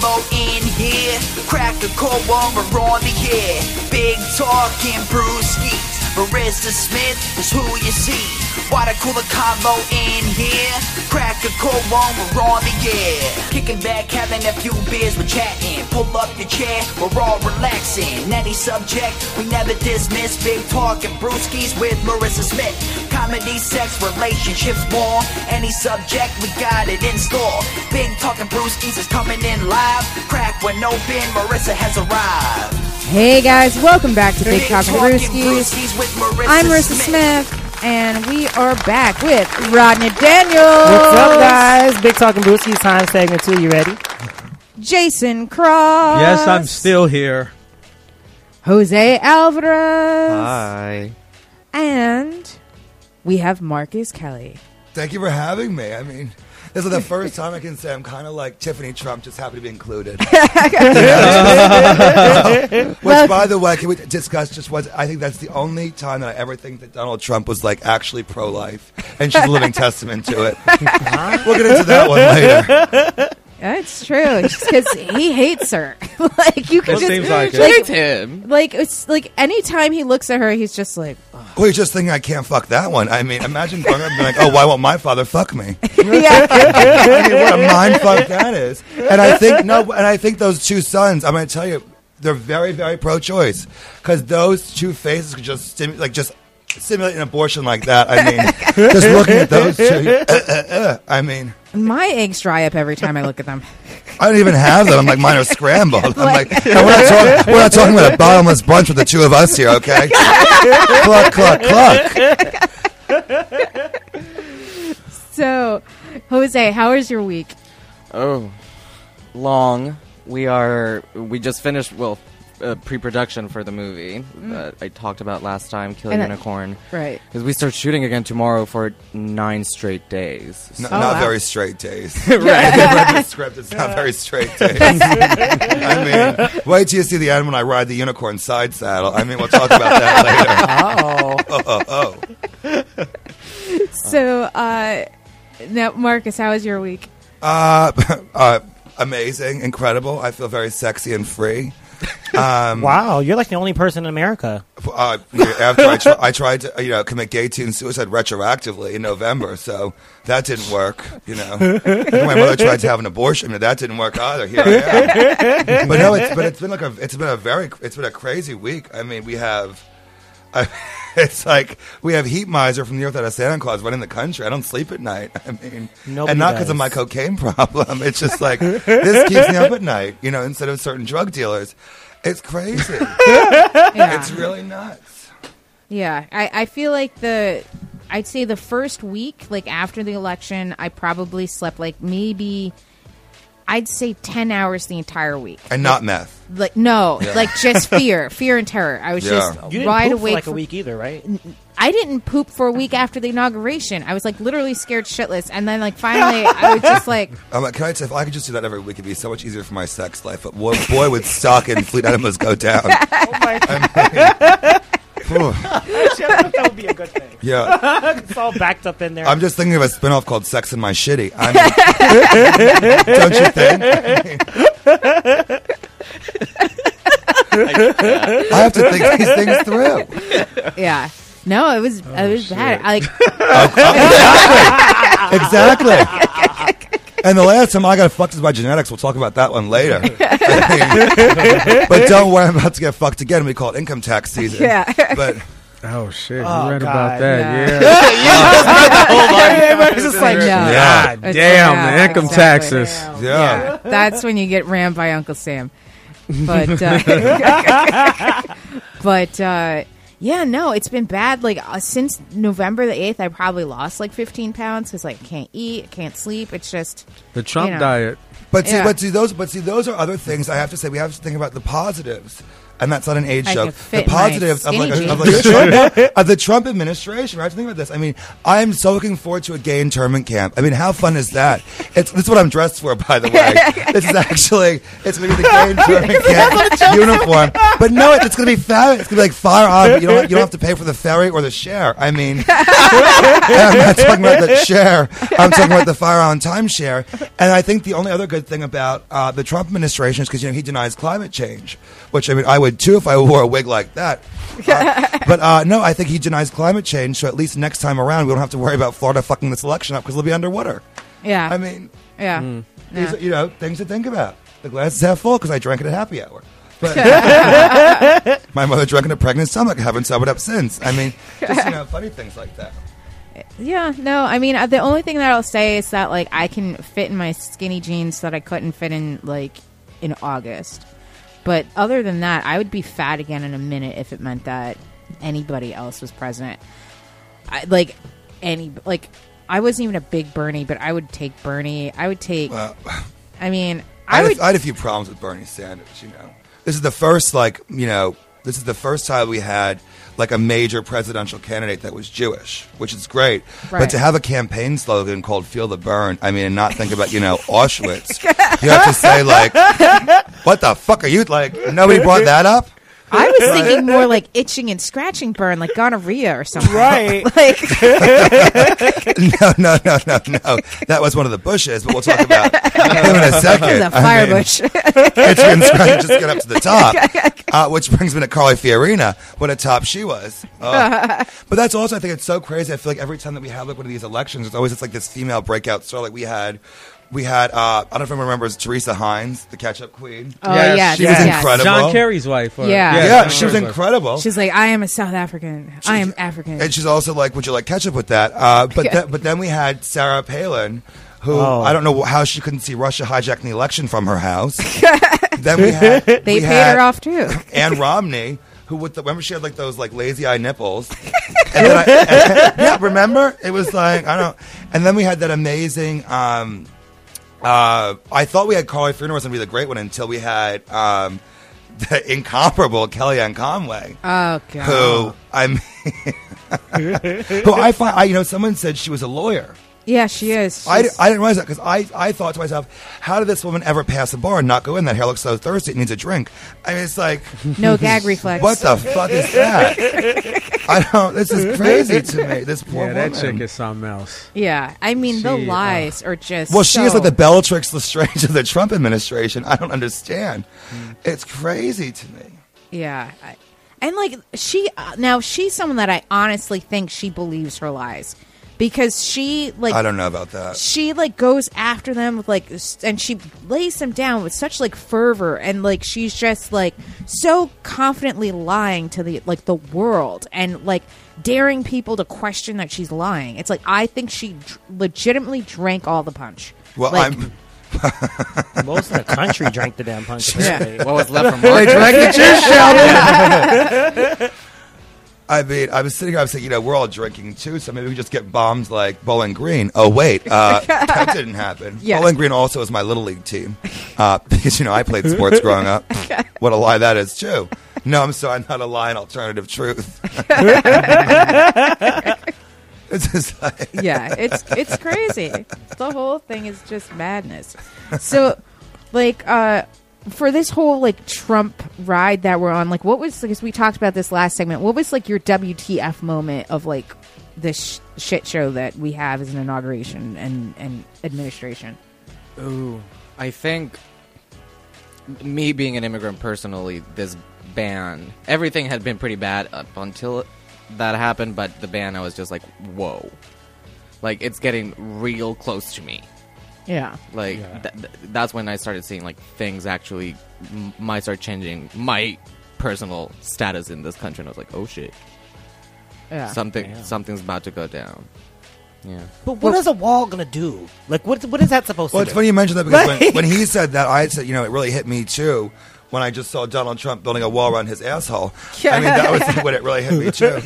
Cooler in here. Crack a cold one, we're on the air. Big talking brewskis. Marissa Smith is who you see. A cooler combo in here. Crack a cold one, we're on the air. Kicking back, having a few beers, we're chatting. Pull up your chair, we're all relaxing. Any subject, we never dismiss. Big talking brewskis with Marissa Smith. Comedy, sex, relationships, more. Any subject, we got it in store. Big talking brewskis is coming in live. Crack when open, Marissa has arrived. Hey guys, welcome back to Big Talking Talking Brewskis. Brewskis with Marissa I'm Marissa Smith, and we are back with Rodney Daniels. What's up, guys? Big Talking Brewskis time segment two. You ready? Jason Cross. Yes, I'm still here. Jose Alvarez. Hi. And we have Marcus Kelly. Thank you for having me. I mean, this is the first time I can say I'm kind of like Tiffany Trump, just happy to be included. Which, by the way, can we discuss just what I think that's the only time that I ever think that Donald Trump was like actually pro-life, and she's a living testament to it. we'll get into that one later. It's true, because he hates her. like you can It just seems like it. like, him. like it's like anytime he looks at her, he's just like, Well, you're just thinking I can't fuck that one. I mean, imagine growing up and being like, oh, why won't my father fuck me? yeah. I mean, what a mind fuck that is. And I think no, and I think those two sons. I'm going to tell you, they're very, very pro-choice because those two faces could just stimu- like just simulate an abortion like that. I mean, just looking at those two. uh, uh, uh, I mean, My eggs dry up every time I look at them. I don't even have them. I'm like, mine are scrambled. I'm like, no, we're, not talk- we're not talking about a bottomless brunch with the two of us here, okay? cluck, cluck, cluck. So, Jose, how was your week? Oh, long. We are. We just finished. Well, uh, pre-production for the movie that I talked about last time, Killer And that- Unicorn. Right. Because we start shooting again tomorrow for nine straight days. N- Oh, not wow. very straight days. I read the script. It's not very straight days. I mean, wait till you see the end when I ride the unicorn side saddle. I mean, we'll talk about that later. Oh, Oh, oh, oh. So, uh, now, Marcus, how was your week? Uh, uh, amazing, incredible. I feel very sexy and free. Um, wow! You're like the only person in America. uh, after I, tr- I tried to, you know, commit gay teen suicide retroactively in November, so that didn't work. You know, my mother tried to have an abortion, but that didn't work either. Here I am. but no, it's but it's been like a it's been a very it's been a crazy week. I mean, we have. I, it's like we have heat miser from the earth out of Santa Claus running the country. I don't sleep at night. I mean, Nobody and not because of my cocaine problem. It's just like this keeps me up at night. You know, instead of certain drug dealers, it's crazy. Yeah. it's really nuts. Yeah, I, I feel like the I'd say the first week, like after the election, I probably slept like maybe I'd say ten hours the entire week. And not meth. Like no, Yeah. like just fear, fear and terror. I was Yeah. just You didn't wide poop for awake. like a week either, right? I didn't poop for a week after the inauguration. I was like literally scared shitless, and then like finally, I was just like, I'm like, can I tell if I could just do that every week, it'd be so much easier for my sex life. But boy, boy would stock and Fleet enemas go down. Oh my I mean, whew. That would be a good thing. yeah. It's all backed up in there. I'm just thinking of a spinoff called Sex and My Shitty. I mean, don't you think? I have to think these things through. yeah. No, it was it oh, was bad. I, like Exactly. And the last time I got fucked is by genetics. We'll talk about that one later. But don't worry, I'm about to get fucked again. We call it income tax season. Yeah. But Oh shit! Oh, you read God, about that? yeah. Yeah. yeah. It's just like, No. Yeah. God damn yeah, the income exactly. taxes. yeah. That's when you get rammed by Uncle Sam. But uh, but uh, yeah, no, it's been bad. Like uh, since November the eighth, I probably lost like fifteen pounds because like can't eat, can't sleep. It's just The Trump You know. diet. But see, Yeah. but see those, but see those are other things. I have to say, we have to think about the positives. And that's not an age I joke. The positives of like, a, of, like a Trump, of the Trump administration. Right? Think about this. I mean, I am so looking forward to a gay internment camp. I mean, how fun is that? It's this is what I'm dressed for, by the way. this is actually it's going to be the gay internment camp uniform. But no, it's going to be fabulous. It's going to be like fire on. You don't you don't have to pay for the ferry or the share. I mean, I'm not talking about the share. I'm talking about the fire on timeshare. And I think the only other good thing about uh, the Trump administration is because you know he denies climate change, which I mean I would too if I wore a wig like that. Uh, but uh, no, I think he denies climate change. So at least next time around, we don't have to worry about Florida fucking this election up because they'll be underwater. Yeah. I mean, yeah. these Yeah. are, you know things to think about. The glass is half full because I drank it at happy hour. But my mother drank it at pregnant stomach. Haven't sobered up since. I mean, just you know, funny things like that. Yeah, no, I mean, uh, the only thing that I'll say is that like I can fit in my skinny jeans that I couldn't fit in like in August. But other than that, I would be fat again in a minute if it meant that anybody else was president. I, like any like I wasn't even a big Bernie, but I would take Bernie. I would take. Well, I mean, I I had, would. a, I had a few problems with Bernie Sanders. You know, this is the first like you know this is the first time we had like a major presidential candidate that was Jewish, which is great. But to have a campaign slogan called "Feel the Burn," I mean, and not think about you know Auschwitz, you have to say like, "What the fuck are you like?" Nobody brought that up. I was thinking more like itching and scratching burn, like gonorrhea or something. Right. like no, no, no, no, no. That was one of the bushes, but we'll talk about him in a second. the I fire mean, bush. It's been scratched, just get up to the top. Uh, which brings me to Carly Fiorina. What a top she was. Oh. but that's also, I think it's so crazy. I feel like every time that we have like one of these elections, it's always it's like this female breakout star. Like we had, we had. Uh, I don't know if anyone remembers Teresa Heinz, the ketchup queen. Oh Yes, yes, she was incredible. John Kerry's wife. Or, Yeah. Yeah, John she was incredible. She's like, I am a South African. I am African. and she's also like, "Would you like ketchup with that?" Uh, but th- but then we had Sarah Palin, who Oh. I don't know how she couldn't see Russia hijacking the election from her house. then we had they we paid had her off too. Ann Romney, who with the remember she had like those like lazy eye nipples. and then I, and- yeah, remember it was like I don't. And then we had that amazing. Um, uh, I thought we had Carly Fiorina was going to be the great one until we had um, the incomparable Kellyanne Conway Oh god. who I mean, who I find, I, you know, someone said she was a lawyer. Yeah, she is. I, She's- I didn't realize that because I, I thought to myself, how did this woman ever pass a bar and not go in? That hair looks so thirsty, it needs a drink. I mean, it's like, no gag reflex. what the fuck is that? I don't, this is crazy to me. This poor woman. Yeah, that chick is something else. Yeah, I mean the She, uh, lies are just. well, she is so- like the Bellatrix Lestrange of the Trump administration. I don't understand. It's crazy to me. Yeah, I, and like she uh, now she's someone that I honestly think she believes her lies because she like I don't know about that. she like goes after them with like and she lays them down with such like fervor and like she's just like so confidently lying to the like the world and like daring people to question that she's lying it's like i think she dr- legitimately drank all the punch Well, Like, I'm. Most of the country drank the damn punch. apparently. What was left from They Margaret? drank the juice, Sheldon. I mean, I was sitting here, I was thinking, you know, we're all drinking too, so maybe we just get bombs like Bowling Green. Oh, wait, uh, that didn't happen. Yeah. Bowling Green also is my little league team uh, because, you know, I played sports growing up. What a lie that is, too. No, I'm sorry, not a lie, an alternative truth. it's just like, yeah, it's it's crazy. The whole thing is just madness. So, like, uh, for this whole like Trump ride that we're on, like, what was because we talked about this last segment? What was like your WTF moment of like this sh- shit show that we have as an inauguration and and administration? Ooh, I think me being an immigrant personally, this ban, everything had been pretty bad up until that happened, but the ban, I was just like, whoa. Like, it's getting real close to me. Yeah, Like, Yeah. th- th- that's when I started seeing, like, things actually m- might start changing my personal status in this country. And I was like, oh shit. yeah. Something, Damn. something's about to go down. Yeah. But what is a wall gonna do? Like, what what is that supposed Well, to it's do? funny you mentioned that because when, when he said that, I said, you know, it really hit me too when I just saw Donald Trump building a wall around his asshole. I mean, that was when it really hit me too.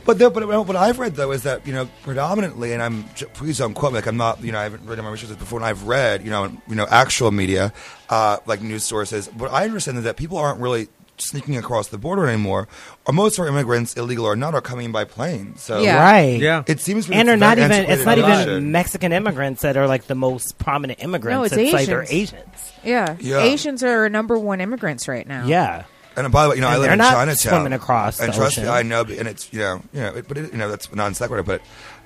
but there, but what I've read though is that you know predominantly, and I'm please don't quote me, like I'm not, you know, I haven't read my research before, and I've read, you know, you know, actual media, uh, like news sources. But I understand that people aren't really sneaking across the border anymore. Or most of our immigrants, illegal or not, are coming by plane. So Yeah. Right. Yeah. it seems and they're not even. It's not even. Mexican immigrants that are like the most prominent immigrants. No, it's like they're Asians. Asians. Yeah. Yeah. Asians are number one immigrants right now. Yeah. And by the way, you know, I And live they're in not Chinatown. swimming across And the trust me, ocean. I know, and it's you know, you know, it, but it, you know, that's non sequitur. But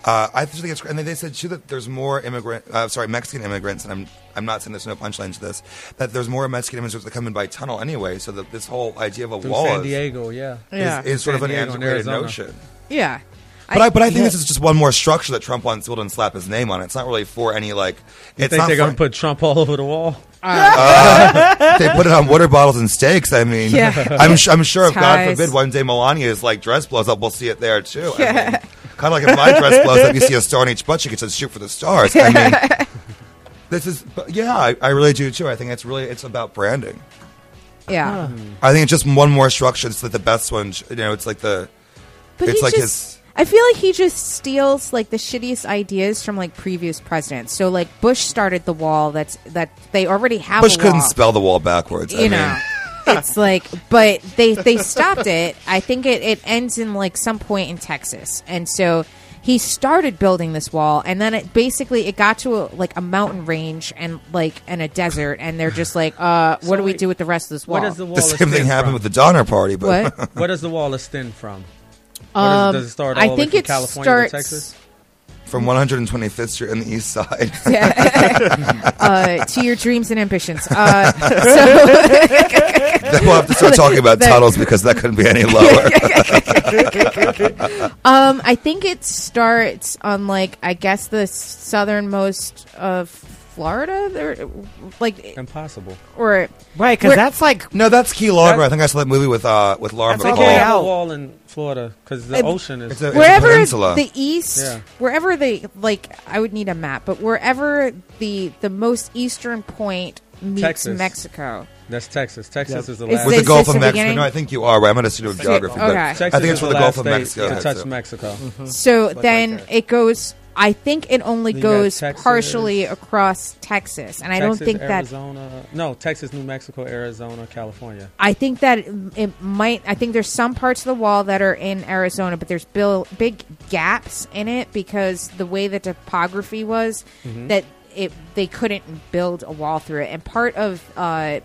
uh, I just think it's and they said too that there's more immigrant, uh, sorry, Mexican immigrants, and I'm I'm not saying there's no punchline to this. That there's more Mexican immigrants that come in by tunnel anyway. So that this whole idea of a Through wall San Diego, yeah. Yeah. is, is sort of an Diego antiquated Arizona. notion. Yeah. But I, but I think this is just one more structure that Trump wants to build and slap his name on. It's not really for any like. You it's think not they're going to put Trump all over the wall? they put it on water bottles and steaks. I mean, Yeah. I'm, su- I'm sure if God forbid one day Melania's like dress blows up, we'll see it there too. I mean, kind of like if my dress blows up, you see a star on each butt cheek. It says "shoot for the stars." I mean, this is, but yeah, I, I really do too. I think it's really it's about branding. Yeah. I think it's just one more structure. It's like the best one. You know, it's like the. But it's he like just, his. I feel like he just steals like the shittiest ideas from like previous presidents. So like Bush started the wall. That's that they already have. Bush a couldn't spell the wall backwards. I You mean, know, it's like, but they they stopped it. I think it it ends in like some point in Texas, and so he started building this wall, and then it basically it got to a, like a mountain range and like and a desert, and they're just like, uh, what do we wait, do with the rest of this wall? What does the wall the same extend thing happened from? with the Donner Party, but what? Where does the wall extend from? Where Um, does, does it start all I the way think from it California starts to Texas? From 125th Street on the east side. uh, to your dreams and ambitions. Uh, so then we'll have to start talking about tunnels because that couldn't be any lower. Um, I think it starts on like I guess the southernmost of Florida, or, like Impossible. or Right, because that's like no, that's Key Largo. That- I think I saw that movie with uh with Laura That's They like Bacall. can't way out. a wall in Florida because the Uh, ocean is. It's a- it's wherever peninsula. the east, Yeah. wherever they like, I would need a map, but wherever the the most eastern point meets Texas. Mexico. that's Texas. Texas is the Is last. with this- the Gulf the of Mexico. beginning? No, I think you are. Right. I'm not a student of geography, but Okay. Texas I think is it's where the the Gulf of state Mexico to heads touch to. Mexico. So right then there. it goes. I think it only You goes partially across Texas, and I don't Texas, think that Arizona. No, Texas, New Mexico, Arizona, California. I think that it, it might. I think there's some parts of the wall that are in Arizona, but there's bil- big gaps in it because the way the topography was Mm-hmm. that it they couldn't build a wall through it. And part of uh,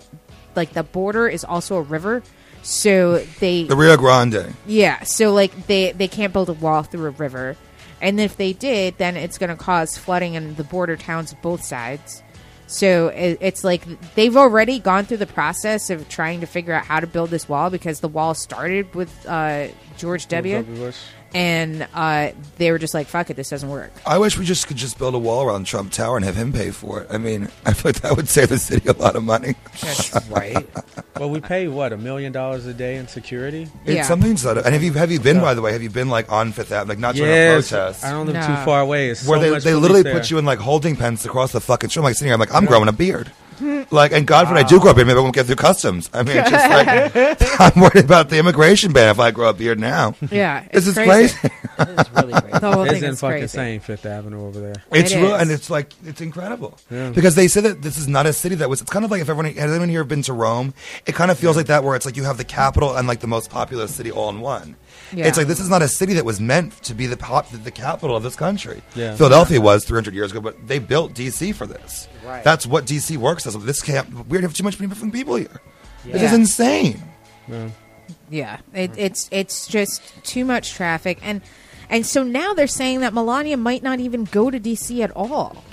like the border is also a river, so they The Rio Grande. yeah, so like they they can't build a wall through a river, and if they did, then it's going to cause flooding in the border towns of both sides. So it, it's like they've already gone through the process of trying to figure out how to build this wall because the wall started with uh, George W. George Bush. And uh, they were just like, "Fuck it, this doesn't work." I wish we just could just build a wall around Trump Tower and have him pay for it. I mean, I feel like that would save the city a lot of money. That's right. Well, we pay what a million dollars a day in security. It's Yeah. something sort of. And have you have you been by the way? Have you been like on Fifth Avenue, like not during a protest? I don't live No. too far away. It's where so they, much they literally there. put you in like holding pens across the fucking street. I'm like sitting here, I'm like, I'm growing a beard. Like, and God forbid I do grow a beard, maybe I won't get through customs. I mean, it's just like, I'm worried about the immigration ban if I grow a beard now. Yeah, This it's is crazy. It is really great. The whole It's thing in is fucking crazy. same Fifth Avenue over there. It's It real, and it's like it's incredible Yeah. because they said that this is not a city that was. It's kind of like if everyone has anyone here been to Rome, it kind of feels like that where it's like you have the capital and like the most populous city all in one. Yeah. It's like this is not a city that was meant to be the pop, the capital of this country. Yeah. Philadelphia was 300 years ago, but they built DC for this. Right. That's what DC works as. This can't. We have too much different people here. This is insane. Yeah. Yeah, it, it's it's just too much traffic, and and so now they're saying that Melania might not even go to DC at all.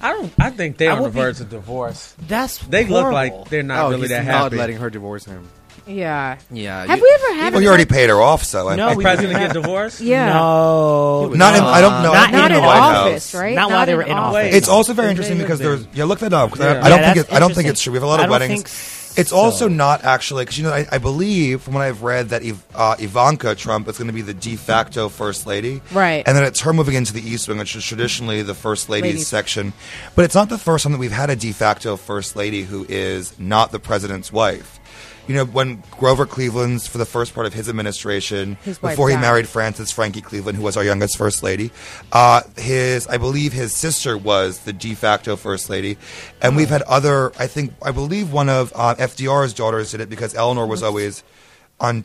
I don't. I think they're I on the verge of divorce. That's They look like they're not oh, really he's that not happy. letting her divorce him. Yeah. Yeah. Have you- we ever had? Well, you already paid her off, so I- No, The we- president get divorced? Yeah. No, not. In, I don't know. Not Not in in office, House. right? Not while they were in in office. office. It's also very interesting because there's. there's yeah. Look that up 'cause I- Yeah. I, don't Yeah, think it, I don't think it's true. We have a lot of weddings. think It's so. also not actually because you know I, I believe from what I've read that Iv- uh, Ivanka Trump is going to be the de facto first lady, Right. And then it's her moving into the East Wing, which is traditionally the first lady's Ladies. section. But it's not the first time that we've had a de facto first lady who is not the president's wife. You know, when Grover Cleveland's for the first part of his administration, His before he died. married Frances Frankie Cleveland, who was our youngest first lady, uh, his I believe his sister was the de facto first lady, and we've had other. I think I believe one of uh, FDR's daughters did it because Eleanor was always on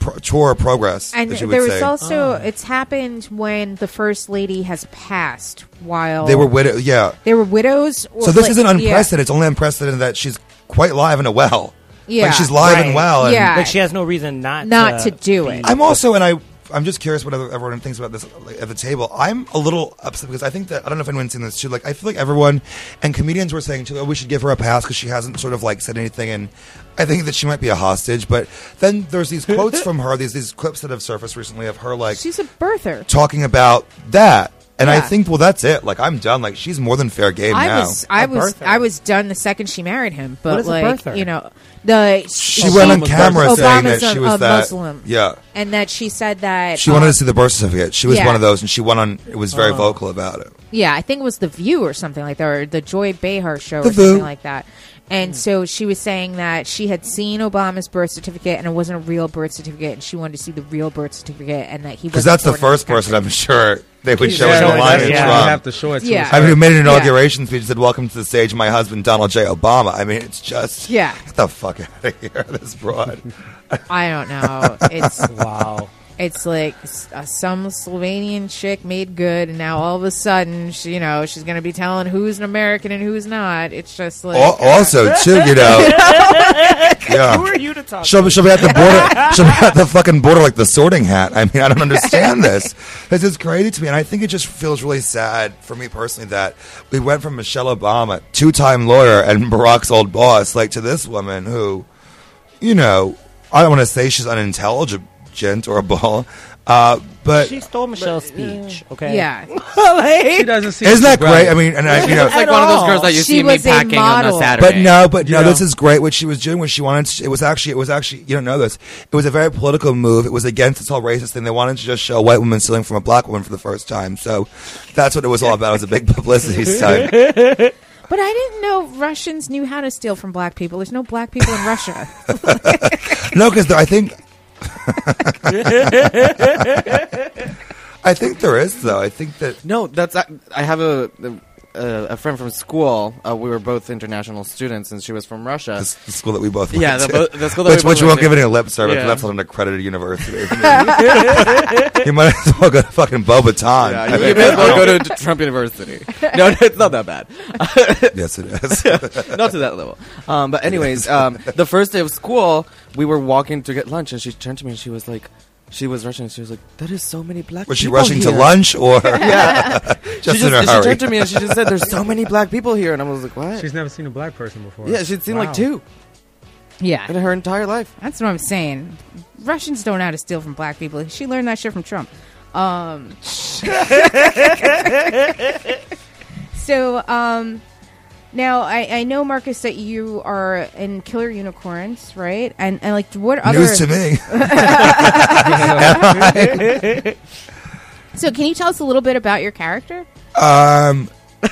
pro- tour of progress. And as you there would was say. also it's happened when the first lady has passed while they were widow. Yeah. they were widows. Or So this like- isn't yeah. unprecedented. It's only unprecedented that she's quite live and well. Yeah. like she's live and Right. well. And Yeah. Like she has no reason not Not to, to do it. I'm also, and I, I'm just curious what other- everyone thinks about this like, at the table. I'm a little upset because I think that I don't know if anyone's seen this too. Like, I feel like everyone and comedians were saying too, oh, we should give her a pass because she hasn't sort of like said anything, and I think that she might be a hostage. But then there's these quotes from her, these these clips that have surfaced recently of her like She's a birther. talking about that. And I think, well, that's it. Like, I'm done. Like, she's more than fair game I now. was I A was birther. I was done the second she married him. But What is like birther? you know the she went on camera birth- saying Obama's that she was a that. Muslim. Yeah. and that she said that She wanted uh, to see the birth certificate. She was yeah. one of those, and she went on. It was very vocal about it. Yeah, I think it was The View or something like that, or the Joy Behar show The or something View. like that. And mm. so she was saying that she had seen Obama's birth certificate and it wasn't a real birth certificate, and she wanted to see the real birth certificate, and that he Because wasn't that's the first person. I'm sure they would show in show the it, line yeah. Yeah. Trump. have to show it to Yeah. I mean, who made an inauguration speech said, "Welcome to the stage, my husband Donald J. Obama." I mean, it's just Yeah. Get the fuck out of here, this broad. I don't know. It's Wow. It's like s- uh, some Slovenian chick made good, and now all of a sudden, she, you know, she's going to be telling who's an American and who's not. It's just like Al- also, too, you know, yeah. Who are you to talk? She'll, she'll be at the border. She'll be at the fucking border like the Sorting Hat. I mean, I don't understand this. This is crazy to me, and I think it just feels really sad for me personally that we went from Michelle Obama, two-time lawyer and Barack's old boss, like to this woman who, you know, I don't want to say she's unintelligent or a ball, uh, but She stole Michelle's speech. Okay. yeah. She doesn't seem isn't that great? I mean, and I, you know, It's like one of those girls that you She see me was a packing on a model. Saturday. But no, but no, Yeah. this is great. What she was doing when she wanted. To, it was actually, it was actually. You don't know this. It was a very political move. It was against this whole racist thing. They wanted to just show a white woman stealing from a black woman for the first time. So that's what it was all about. It was a big publicity stunt. But I didn't know Russians knew how to steal from black people. There's no black people in Russia. No, because I think. I think there is though. I think that No, that's I, I have a a, a friend from school. Uh, we were both international students, and she was from Russia. the, the school that we both went Yeah, the bo- the school that which, we which won't give any lip service. Yeah. That's not an accredited university. you might as well go to fucking Bobaton. Yeah, I you, mean, you as well go to Trump University. No, no, it's not that bad. yes, it is. not to that level. Um, but anyways, um, the first day of school, we were walking to get lunch, and she turned to me and she was like, she was rushing. She was like, "There is so many black." People. Was she people rushing to lunch or Yeah, just, she in a just, she turned to me and she just said, "There's so many black people here," and I was like, "What?" She's never seen a black person before. yeah, she'd seen Wow. like two yeah. in her entire life. That's what I'm saying. Russians don't know how to steal from black people. She learned that shit from Trump. Um, so, um, now I, I know Marcus that you are in Killer Unicorns, right? And and like what other News to me. So, can you tell us a little bit about your character? Um,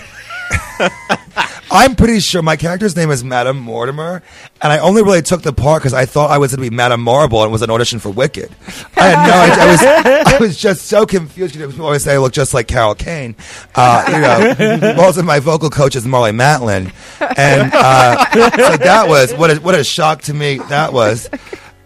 I'm pretty sure my character's name is Madame Mortimer, and I only really took the part because I thought I was going to be Madame Morrible and was an audition for Wicked. I had no idea. I was, I was just so confused. Know, people always say I look just like Carol Kane. Uh, you know, also my vocal coach is Marlee Matlin, and uh, so that was what a, what a shock to me that was.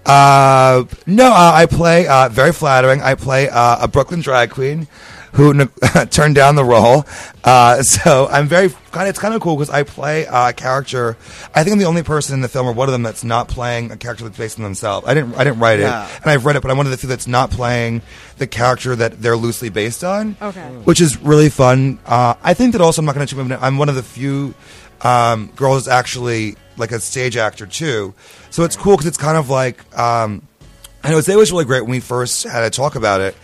Uh, no, uh, I play uh, very flattering. I play uh, a Brooklyn drag queen who turned down the role. Uh, so I'm very kind. It's kind of cool because I play a character. I think I'm the only person in the film, or one of them, that's not playing a character that's based on themselves. I didn't. I didn't write Yeah. it, and I've read it, but I'm one of the few that's not playing the character that they're loosely based on. Okay. which is really fun. Uh, I think that also I'm not going to. I'm one of the few um, girls actually like a stage actor too. So it's cool because it's kind of like. Um, and it was really great when we first had a talk about it.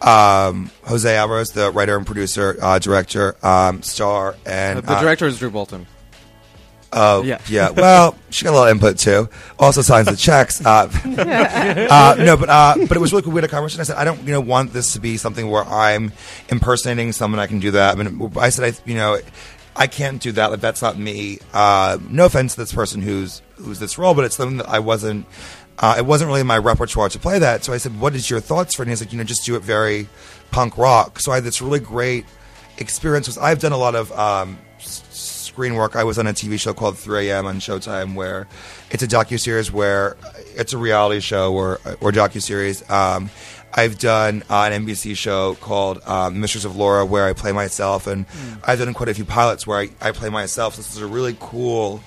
Um, Jose Alvarez, the writer and producer, uh, director, um, star, and the uh, director is Drew Bolton. Oh, Yeah. yeah. Well, she got a little input too. Also signs the checks. Uh, uh, no, but uh, but it was really cool. We had a conversation. I said, I don't, you know, want this to be something where I'm impersonating someone. I can do that. I mean, I said, I, you know. I can't do that. Like that's not me. Uh, no offense to this person who's who's this role, but it's something that I wasn't. Uh, it wasn't really my repertoire to play that. So I said, "What is your thoughts for it?" And he's like, "You know, just do it very punk rock." So I had this really great experience. Was I've done a lot of um, s- screen work. I was on a TV show called 3 a.m. on Showtime, where it's a docu series where it's a reality show or or docu series. Um, I've done uh, an NBC show called um, Mysteries of Laura, where I play myself, and I've done quite a few pilots where I, I play myself. So this is a really cool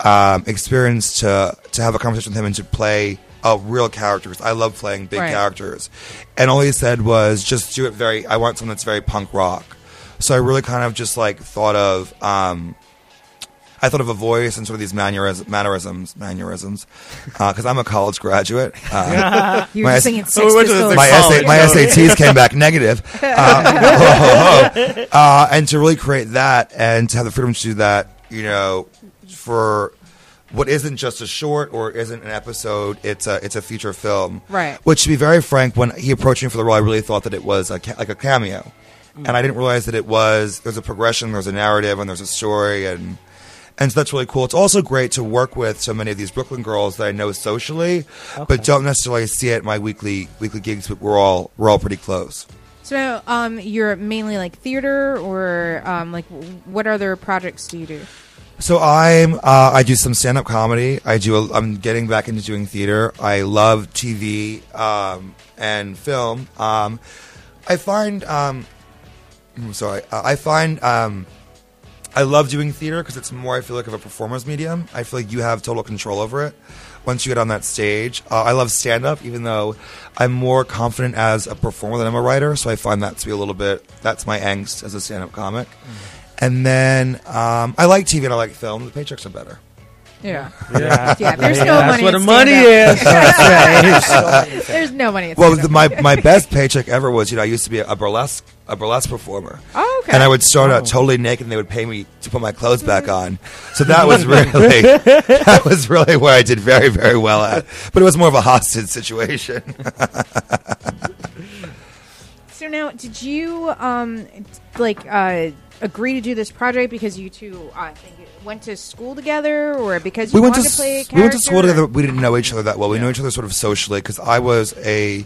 um, experience to to have a conversation with him and to play a real character. 'cause I love playing big Right. characters, and all he said was just do it very. I want something that's very punk rock. So I really kind of just like thought of. Um, I thought of a voice and sort of these manneris- mannerisms, mannerisms, because I'm a college graduate. Uh, You were My- just singing So Sex we went to the Pistols. my, college, SA, my SATs came back negative. Uh, uh, and to really create that and to have the freedom to do that, you know, for what isn't just a short or isn't an episode, it's a it's a feature film. Right. Which, to be very frank, when he approached me for the role, I really thought that it was a ca- like a cameo, and I didn't realize that it was there's a progression, there's a narrative, and there's a story, and and so that's really cool. It's also great to work with so many of these Brooklyn girls that I know socially, but don't necessarily see it at my weekly weekly gigs. But we're all we're all pretty close. So, um, you're mainly like theater, or um, like what other projects do you do? So I'm uh, I do some stand up comedy. I do a, I'm getting back into doing theater. I love TV um, and film. Um, I find um, I'm sorry. Uh, I find um, I love doing theater because it's more I feel like of a performer's medium. I feel like you have total control over it once you get on that stage. Uh, I love stand up, even though I'm more confident as a performer than I'm a writer. So I find that to be a little bit that's my angst as a stand up comic. And then um, I like TV and I like film. The paychecks are better. Yeah, Yeah. yeah. There's no That's money. where in the money stand-up. is. There's no money. Well, the, my my best paycheck ever was you know I used to be a, burlesque a burlesque performer. Oh, okay. And I would start out totally naked, and they would pay me to put my clothes back on. So that was really that was really where I did very very well at. But it was more of a hostage situation. So now, did you um like uh agree to do this project because you two uh, think went to school together, or because you we went to wanted to, play a s- character? we went to school together. We didn't know each other that well. We knew each other sort of socially because I was a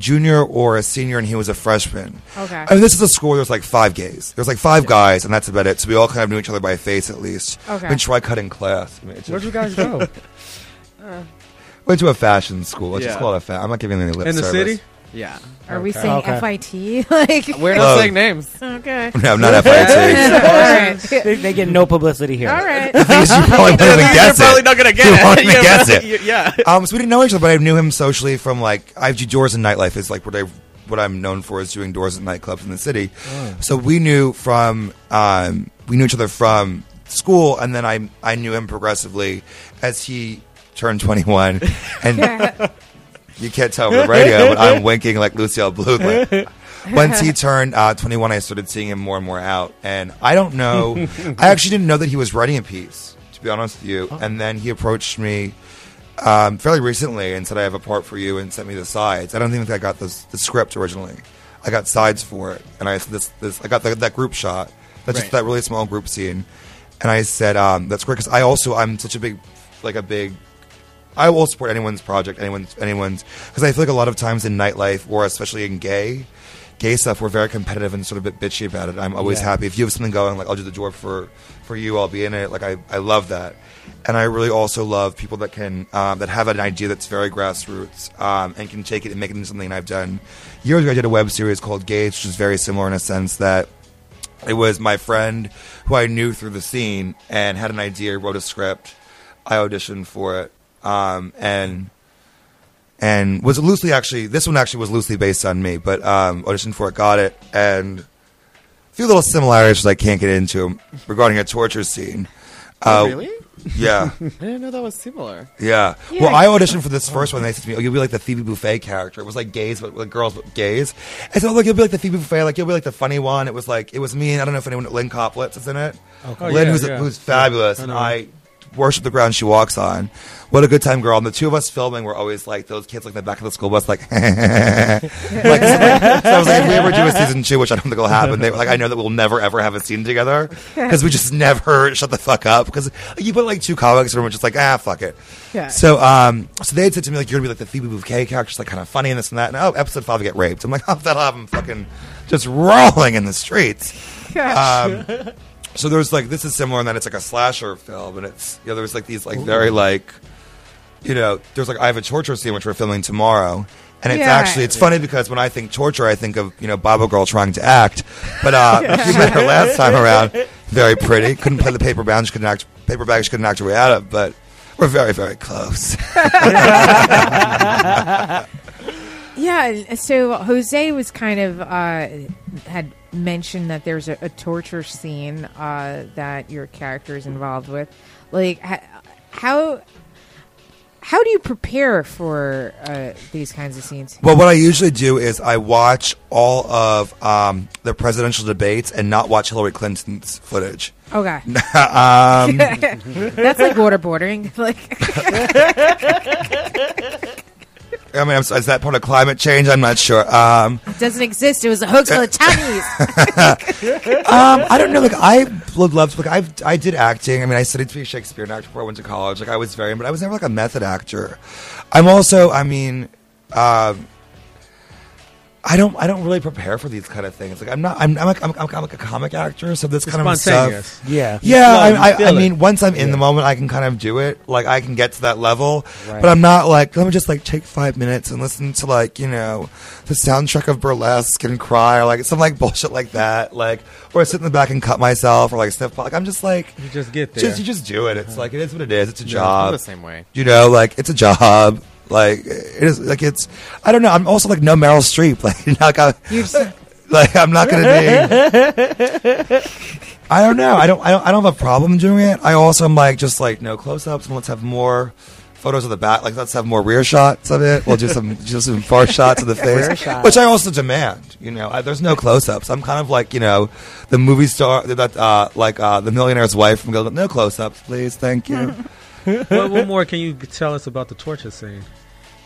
junior or a senior and he was a freshman. Okay. I mean, this is a school. There's like five gays. There's like five guys, and that's about it. So we all kind of knew each other by face at least. Okay. I mean, try cutting class. I mean, it's Where'd just, you guys go? went to a fashion school. Let's just Yeah. call it a fa- I'm not giving any lip In the service. city? Yeah. Are we saying Okay. FIT? like, We're Well- not saying names. okay. No, I'm not FIT. All right. they, they get no publicity here. All right. Because you probably won't even guess You're probably it. not gonna You get won't it. even Yeah, guess but- it. Yeah. Um, so we didn't know each other, but I knew him socially from like I do doors and nightlife is like what I what I'm known for is doing doors and nightclubs in the city. So we knew from um, we knew each other from school, and then I I knew him progressively as he turned 21, and you can't tell over the radio, but I'm winking like Lucille Bluth. Like, once he turned uh, 21, I started seeing him more and more out, and I don't know. I actually didn't know that he was writing a piece, to be honest with you. And then he approached me um, fairly recently and said, "I have a part for you," and sent me the sides. I don't think I got the, the script originally. I got sides for it, and I "This, this." I got the, that group shot. That's just Right. that really small group scene, and I said, um, "That's great," because I also I'm such a big, like a big I will support anyone's project, anyone's anyone's because I feel like a lot of times in nightlife or especially in gay gay stuff, we're very competitive and sort of a bit bitchy about it. I'm always Yeah. happy if you have something going, like I'll do the door for for you, I'll be in it. Like I, I love that, and I really also love people that can um, that have an idea that's very grassroots um, and can take it and make it into something. I've done years ago. I did a web series called Gates, which is very similar in a sense that it was my friend who I knew through the scene and had an idea, wrote a script. I auditioned for it, um, and and was loosely actually this one actually was loosely based on me, but um, auditioned for it, got it, and a few little similarities I can't get into regarding a torture scene. Oh, Uh, really? Yeah, I didn't know that was similar. yeah. Yeah. Well, I auditioned for this first one. They said to me, "Oh, you'll be like the Phoebe Buffay character." It was like gays, but like girls, but gays. I said, "Oh, look, you'll be like the Phoebe Buffay. Like you'll be like the funny one." It was like it was me, and I don't know if anyone Lynne Koplitz is in it. Oh, Lynn, yeah, who's yeah. who's fabulous, I and. I worship the ground she walks on. What a good time, girl. And the two of us filming were always like those kids like in the back of the school bus, like, like, so, I was like, if we ever do a season two, which I don't think will happen, they, like, I know that we'll never ever have a scene together because we just never shut the fuck up. Because you put like two comics and we're just like, ah, fuck it. Yeah. So, um, so they had said to me like, you're gonna be like the Phoebe Bouquet character, just like kind of funny and this and that. And oh, episode five, I get raped. I'm like, oh, that'll have him fucking just rolling in the streets. Um, so there's like this is similar in that it's like a slasher film, and it's you know there's like these like very like you know there's like I have a torture scene which we're filming tomorrow. And it's Yeah. actually it's funny because when I think torture, I think of you know Baba Girl trying to act. But uh, you met her last time around, very pretty. Couldn't play the paper bag. She couldn't act. Paper bag. She couldn't act her way out of. But we're very very close. Yeah, so Jose was kind of uh, had mentioned that there's a, a torture scene uh, that your character is involved with. Like, ha- how how do you prepare for uh, these kinds of scenes? Well, what I usually do is I watch all of um, the presidential debates and not watch Hillary Clinton's footage. Okay, um, that's like waterboarding. Like, I mean, is that part of climate change? I'm not sure. Um, it doesn't exist. It was a hoax for the Chinese. um, I don't know. Like I would love to. Like I, I did acting. I mean, I studied to be a Shakespeare actor before I went to college. Like I was very, but I was never like a method actor. I'm also. I mean, um, I don't. I don't really prepare for these kind of things. Like I'm not. I'm. I'm, like, I'm, I'm, I'm like a comic actor, so this It's kind of spontaneous. stuff. Yeah. Yeah, flow, I, I, I mean, once I'm in the moment, I can kind of do it. Like, I can get to that level. right. But I'm not like, let me just like take five minutes and listen to like, you know, the soundtrack of burlesque and cry or like some like bullshit like that. Like, or I sit in the back and cut myself or like sniff. Like, I'm just like, You just get there. just you just do it. It's uh-huh. like it is what it is. It's a I'm job. the same way. You know, like it's a job. Like it is. Like it's. I don't know. I'm also like no Meryl Streep. Like, like I, You're just, like I'm not gonna be. I don't know. I don't. I don't. I don't have a problem doing it. I also am like just like no close-ups and let's have more photos of the back. Like let's have more rear shots of it. We'll do some just some far shots of the face, which I also demand. You know, I, there's no close-ups. I'm kind of like you know the movie star that uh, like uh, the millionaire's wife from Gilbert. No close-ups, please. Thank you. what, what more can you tell us about the torture scene?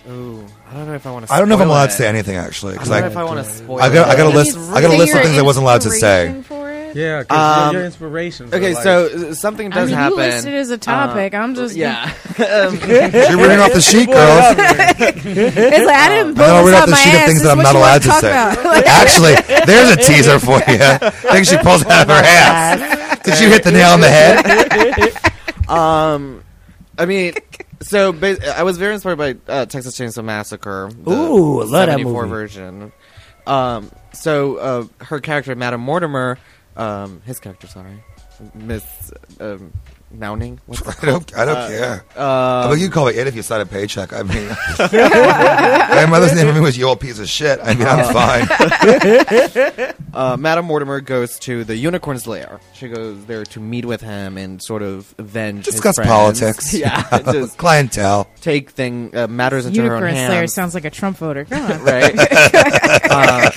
Ooh, I don't know if I want to. I don't know if I'm allowed to say anything actually I because don't know I, if I want to spoil. I got I got a list. I got a list of things I wasn't allowed to say. Inspiration for it? Yeah, 'cause Um, your, your inspirations. are Okay, like- so uh, something I does mean, happen. you listed as a topic. I'm just yeah. You're reading off the sheet, girls. It's like I didn't And pull then I'll this out off the my sheet of ass. things This that I'm is not you allowed to wanna say. talk about. Actually, there's a teaser for you. Things she pulls out of her ass. Did you hit the nail on the head? Um, I mean, so I was very inspired by uh, Texas Chainsaw Massacre. Ooh, love that 74 movie. version. Um, so uh, her character, Madame Mortimer, um, his character, sorry, Miss um, Mounting. What's it I don't, I don't Uh, care. Uh, I mean, you can call it it if you sign a paycheck. I mean, my mother's name for me was you old piece of shit. I mean, I'm fine. uh, Madame Mortimer goes to the unicorn's lair. She goes there to meet with him and sort of avenge. Discuss friends. politics. Yeah, just Clientele. take thing uh, matters into her own Unicorn hands. Slayer sounds like a Trump voter. Come on. right? Uh,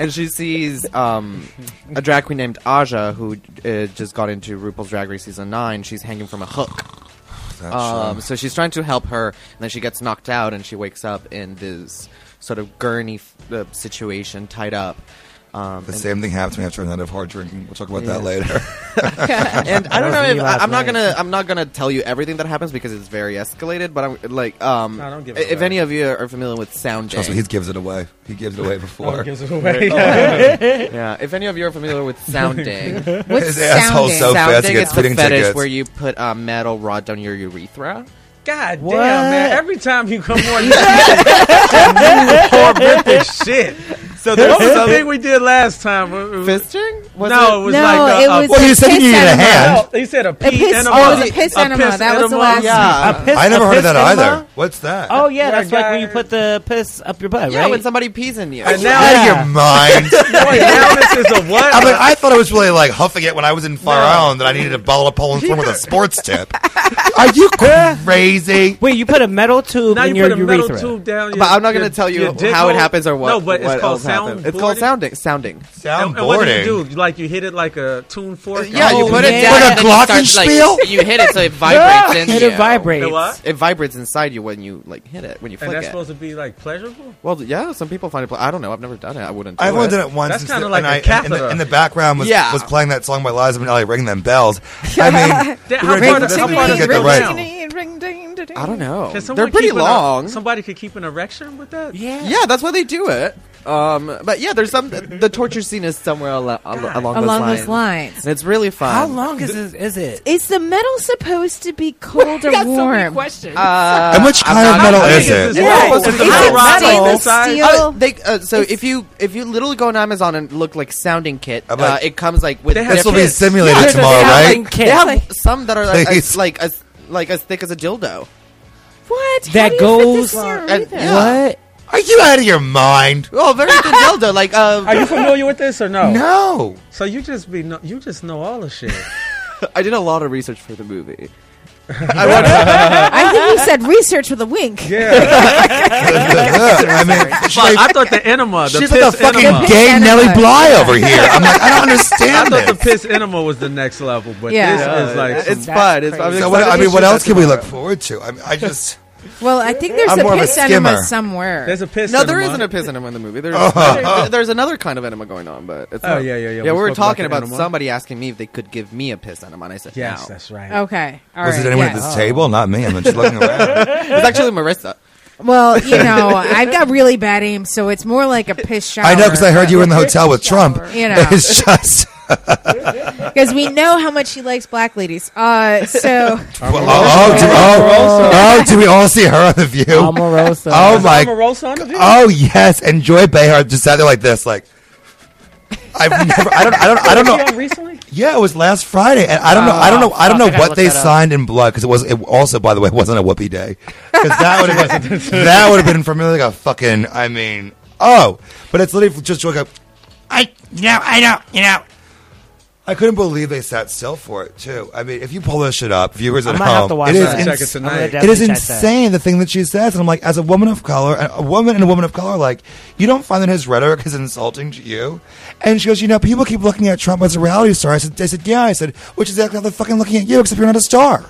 and she sees um, a drag queen named Aja who uh, just got into RuPaul's Drag Race season nine. She's hanging from a hook. That's, Um, so she's trying to help her, and then she gets knocked out, and she wakes up in this sort of gurney f- uh, situation, tied up. Um, the same thing happened to me after a night of hard drinking. We'll talk about that later. and I don't know if I, I'm not night. gonna I'm not gonna tell you everything that happens because it's very escalated. But I'm like um, No, don't give if away. any of you are familiar with sound Trust me, he gives it away. He gives it away before. Oh, gives it away. yeah, if any of you are familiar with sounding, What's His asshole's sounding? so sounding gets is the speeding fetish tickets. where you put a metal rod down your urethra. God What? damn, man! Every time you come on, you say horrific shit. So What was the thing we did last time? Fisting. Was no, it was No, like a, it a- was Well, a you said you needed a hand. No, he said a A pee piss, enema. oh, it was a piss A enema. piss that was the last Yeah. one. A piss- I never a heard of that enema? either. What's that? Oh yeah, Where that's a like when you put the piss up your butt, yeah, right? when somebody pees in you. And now, Out of your mind. wait, now this is a what? I'm like, I thought I was really like huffing it when I was in Fire Island that I needed a bottle of Poland Storm with a sports tip. Are you crazy? Wait, you put a metal tube now in you your put a metal tube down. but I'm not going to tell you how it happens or what. No, but it's called else sound. It's called sounding. Sounding. And, and what do you Soundboarding. do? Like like you hit it like a tune fork. Yeah, oh, you Oh, put it yeah. down. Like a and then you start, glockenspiel? Like, you hit it so it vibrates in And you. it vibrates. The what? It vibrates inside you when you like hit it when you And flick that's it. supposed to be like pleasurable. well, yeah, some people find it. Pl- I don't know. I've never done it. I wouldn't. Do I've only it. done it once. That's and kinda so- like and a I- and- and the- catheter. In the background was Yeah. was playing that song by Liza Minnelli, "Ringing Them Bells." I mean, How we far does- this how to far does get it the go right. down? I don't know. Can someone They're pretty keep an- long. somebody could keep an erection with that. Yeah. Yeah, that's why they do it. Um, but yeah, there's some. The torture scene is somewhere al- al- along, those along lines. those lines. And it's really fun. How long is it? Is it? Is the metal supposed to be cold or warm? questions. Uh, And which I'm kind of not- metal is it? it's Yeah, low. it's It's the Is it stainless steel? Uh, they, uh, so if you if you literally go on Amazon and look like sounding kit, I'm uh, like- it comes like with They have This will be different- simulated Yeah, tomorrow, sounding right? kit. They have some that are like Please. as, like as like as thick as a dildo. What? How That do you fit goes- this in your And- urethra? yeah. What? Are you out of your mind? Oh, very good dildo. Like uh, Are you familiar with this or no? No. So you just be know, you just know all the shit. I did a lot of research for the movie. I think you said research with a wink. Yeah, I mean, she's I like, thought the enema, the she's piss like a fucking enema. gay enema. Nellie Bly over here. I'm like, I don't understand. I understand thought the piss enema was the next level, but Yeah. this is like it's some- fun. It's, I'm So what, I mean, what else can we look forward to? I mean, I just. Well, I think there's I'm a more of a piss enema skimmer. somewhere. there's a piss. No, there enema. isn't a piss enema in the movie. There's, there- there's another kind of enema going on, but it's Oh, not- yeah, yeah, yeah. Yeah, We we, were spoke about talking the about enema. somebody asking me if they could give me a piss enema, and I said Yes, no. that's right. okay. All Was right, it anyone yes. at this table? Not me. I'm just looking around. It's actually Marissa. Well, you know, I've got really bad aim, so it's more like a piss shower. I know because I heard you were in the hotel with Trump. You know. It's just. because we know how much he likes black ladies. Uh, so Oh, oh, do, oh, oh, do we all see her on the View? Omarosa. Oh my! Omarosa on the view? Oh yes, and Joy Behar just sat there like this, like I've never. I don't. I don't. I don't know. recently? Yeah, it was last Friday, and I don't know. I don't know. I don't fuck, know what they signed in blood because it was. It also, by the way, wasn't a whoopee day because that would have been that would have been for me like a fucking. I mean, oh, but it's literally just like a. I you know I know you know. I couldn't believe they sat still for it too. I mean, if you pull this shit up, viewers I at might home, have to watch it is that. ins- Check it tonight. I'm gonna It it is definitely check that. insane the thing that she says, and I'm like, as a woman of color, a woman and a woman of color, like, you don't find that his rhetoric is insulting to you? And she goes, you know, people keep looking at Trump as a reality star. I said, I said, yeah. I said, which is exactly how they're fucking looking at you, except you're not a star.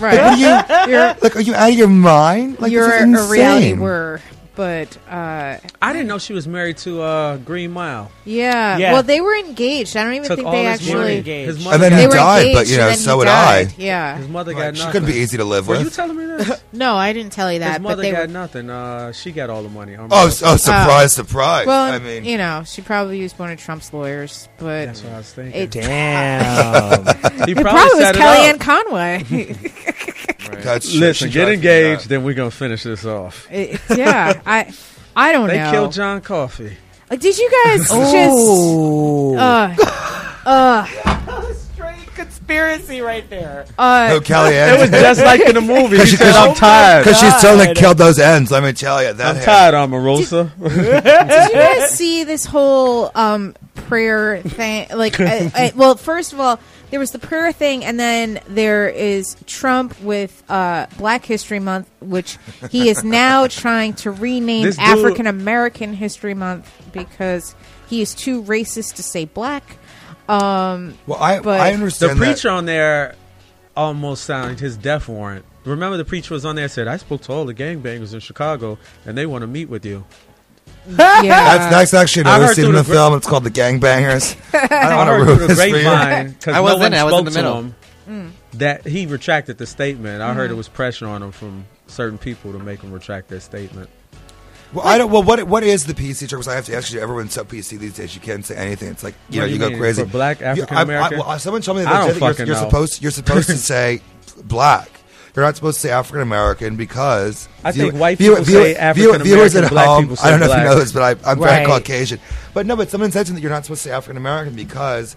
right, What are you? you're like, are you out of your mind? Like, you're this is a insane. reality were, but uh, I didn't know she was married to uh, Green Mile. yeah. Yeah. Well, they were engaged. I don't even Took think they actually. His mother And then got, he They were died, but, you know, so he would. I. Yeah. his mother Like, got she couldn't be easy to live with. Were you telling me this? No, I didn't tell you that. His but mother they got were. nothing. Uh, she got all the money. Oh, s- oh, surprise, surprise. Well, I mean, you know, she probably used one of Trump's lawyers, but that's what I was thinking. it, Damn. he it probably was set it Kellyanne up. Conway. that's. Listen, She get engaged, then we're gonna finish this off. It- yeah, I, I don't They know. They killed John Coffey. Like, did you guys Oh. just? Uh, Straight conspiracy right there. that. No, uh, Kellyanne. It was just like in the movie. He Because said, "I'm tired. Because she certainly God. killed those ends. Let me tell you. That I'm had- tired, Omarosa." did you guys see this whole um prayer thing? Like, I, I, well, first of all, there was the prayer thing, and then there is Trump with uh, Black History Month, which he is now trying to rename dude- African American History Month because he is too racist to say black. Um, Well, I, But- I the understand preacher that. on there almost sounded his death warrant. Remember, the preacher was on there and said, "I spoke to all the gangbangers in Chicago, and they want to meet with you." Yeah, That's, that's actually I another heard scene in the the film. It's called The Gangbangers. I don't I want to heard ruin through the this for you. grapevine because I no was one in it. I was spoke in the to middle. him Mm. that he retracted the statement. I Mm-hmm. heard it was pressure on him from certain people to make him retract their statement. Well, I don't. Well, what what is the PC term? Because I have to ask you. Everyone's so PC these days. You can't say anything. It's like you What know you, you go crazy. for black I- I- African American? well, someone told me the I don't that you're, you're know. supposed you're supposed to say black. You're not supposed to say African American because I view- think white people view- say African Viewers at American, black home, I don't know if you know this, but I, I'm Right. very Caucasian. But no, but someone said to me that you're not supposed to say African American because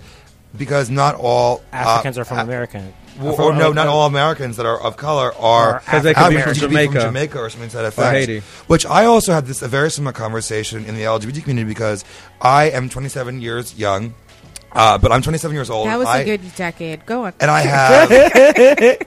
because not all uh, Africans are from uh, America. Well, From- or no, uh, not all Americans that are of color are because they could be from Jamaica. Jamaica or something to that effect. Haiti. Which I also had this a very similar conversation in the LGBT community because I am 27 years young, uh, but I'm 27 years old. that was I- a good decade. Go on. and I have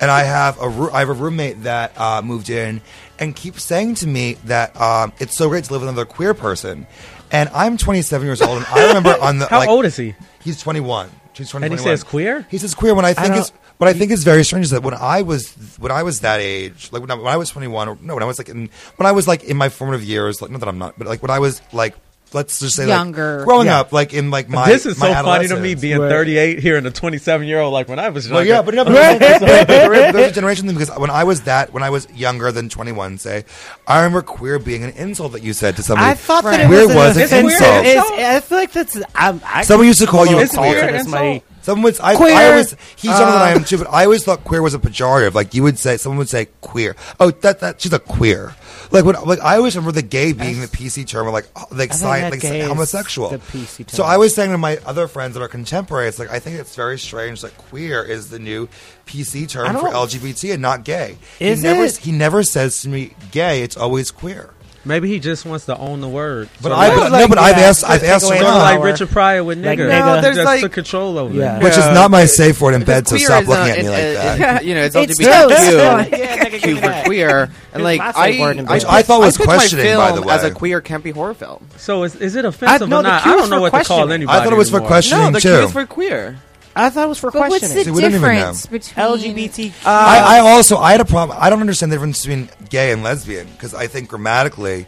and I have a roo- I have a roommate that uh, moved in and keeps saying to me that um, it's so great to live with another queer person. And I'm 27 years old, and I remember on the How like, old is he? He's 21. He's 20, And he 21. says queer? He says queer. When I think don't- is what I think is very strange is that when I was when I was that age, like when I, when I was 21, or no, when I was like in when I was like in my formative years, like not that I'm not, but like when I was like let's just say like, Younger. growing Yeah. up, like in like my this is my so funny to me being Right. 38 hearing a 27 year old like when I was younger. Well, yeah, but no, but there's, there's, there's, there's a generation thing because when I was that, when I was younger than 21, say, I remember queer being an insult that you said to somebody. I thought Right. that it Queer was, was an an insult. insult. It's- I feel like that's. I'm, I Someone used to call you a It's queer. to somebody. Someone would, I, Queer. I always, he's younger than I Uh, am too, but I always thought queer was a pejorative. Like you would say, someone would say queer. Oh, that, that, she's a queer. Like when, like I always remember the gay being the PC term, or like, like, I think sci- that like homosexual. the PC term. So. I was saying to my other friends that are contemporaries, like, I think it's very strange that queer is the new PC term for LGBT and not gay. Is he never, it? he never says to me gay, it's always queer. Maybe he just wants to own the word. But So I, like- like, no, but I've asked, I've asked away around. like. Richard Pryor with Like nigga. nigga. No, there's just like- took control over Yeah. it. which is not my safe word in bed, so queer stop uh, looking not- at me it- like it- that. it- You know, it's It's LGBTQ. toast. Yeah, Q for queer, and like I, safe word in I. I thought was I picked my questioning, by film the as a way. queer campy horror film. So is, is it offensive no, or the not? Q I is don't know what to call questioning. anybody. I thought it was for anymore. questioning No, the too. Q is for queer. I thought it was for But what's questioning. the we don't even difference between LGBT. I, I also I had a problem. I don't understand the difference between gay and lesbian because I think grammatically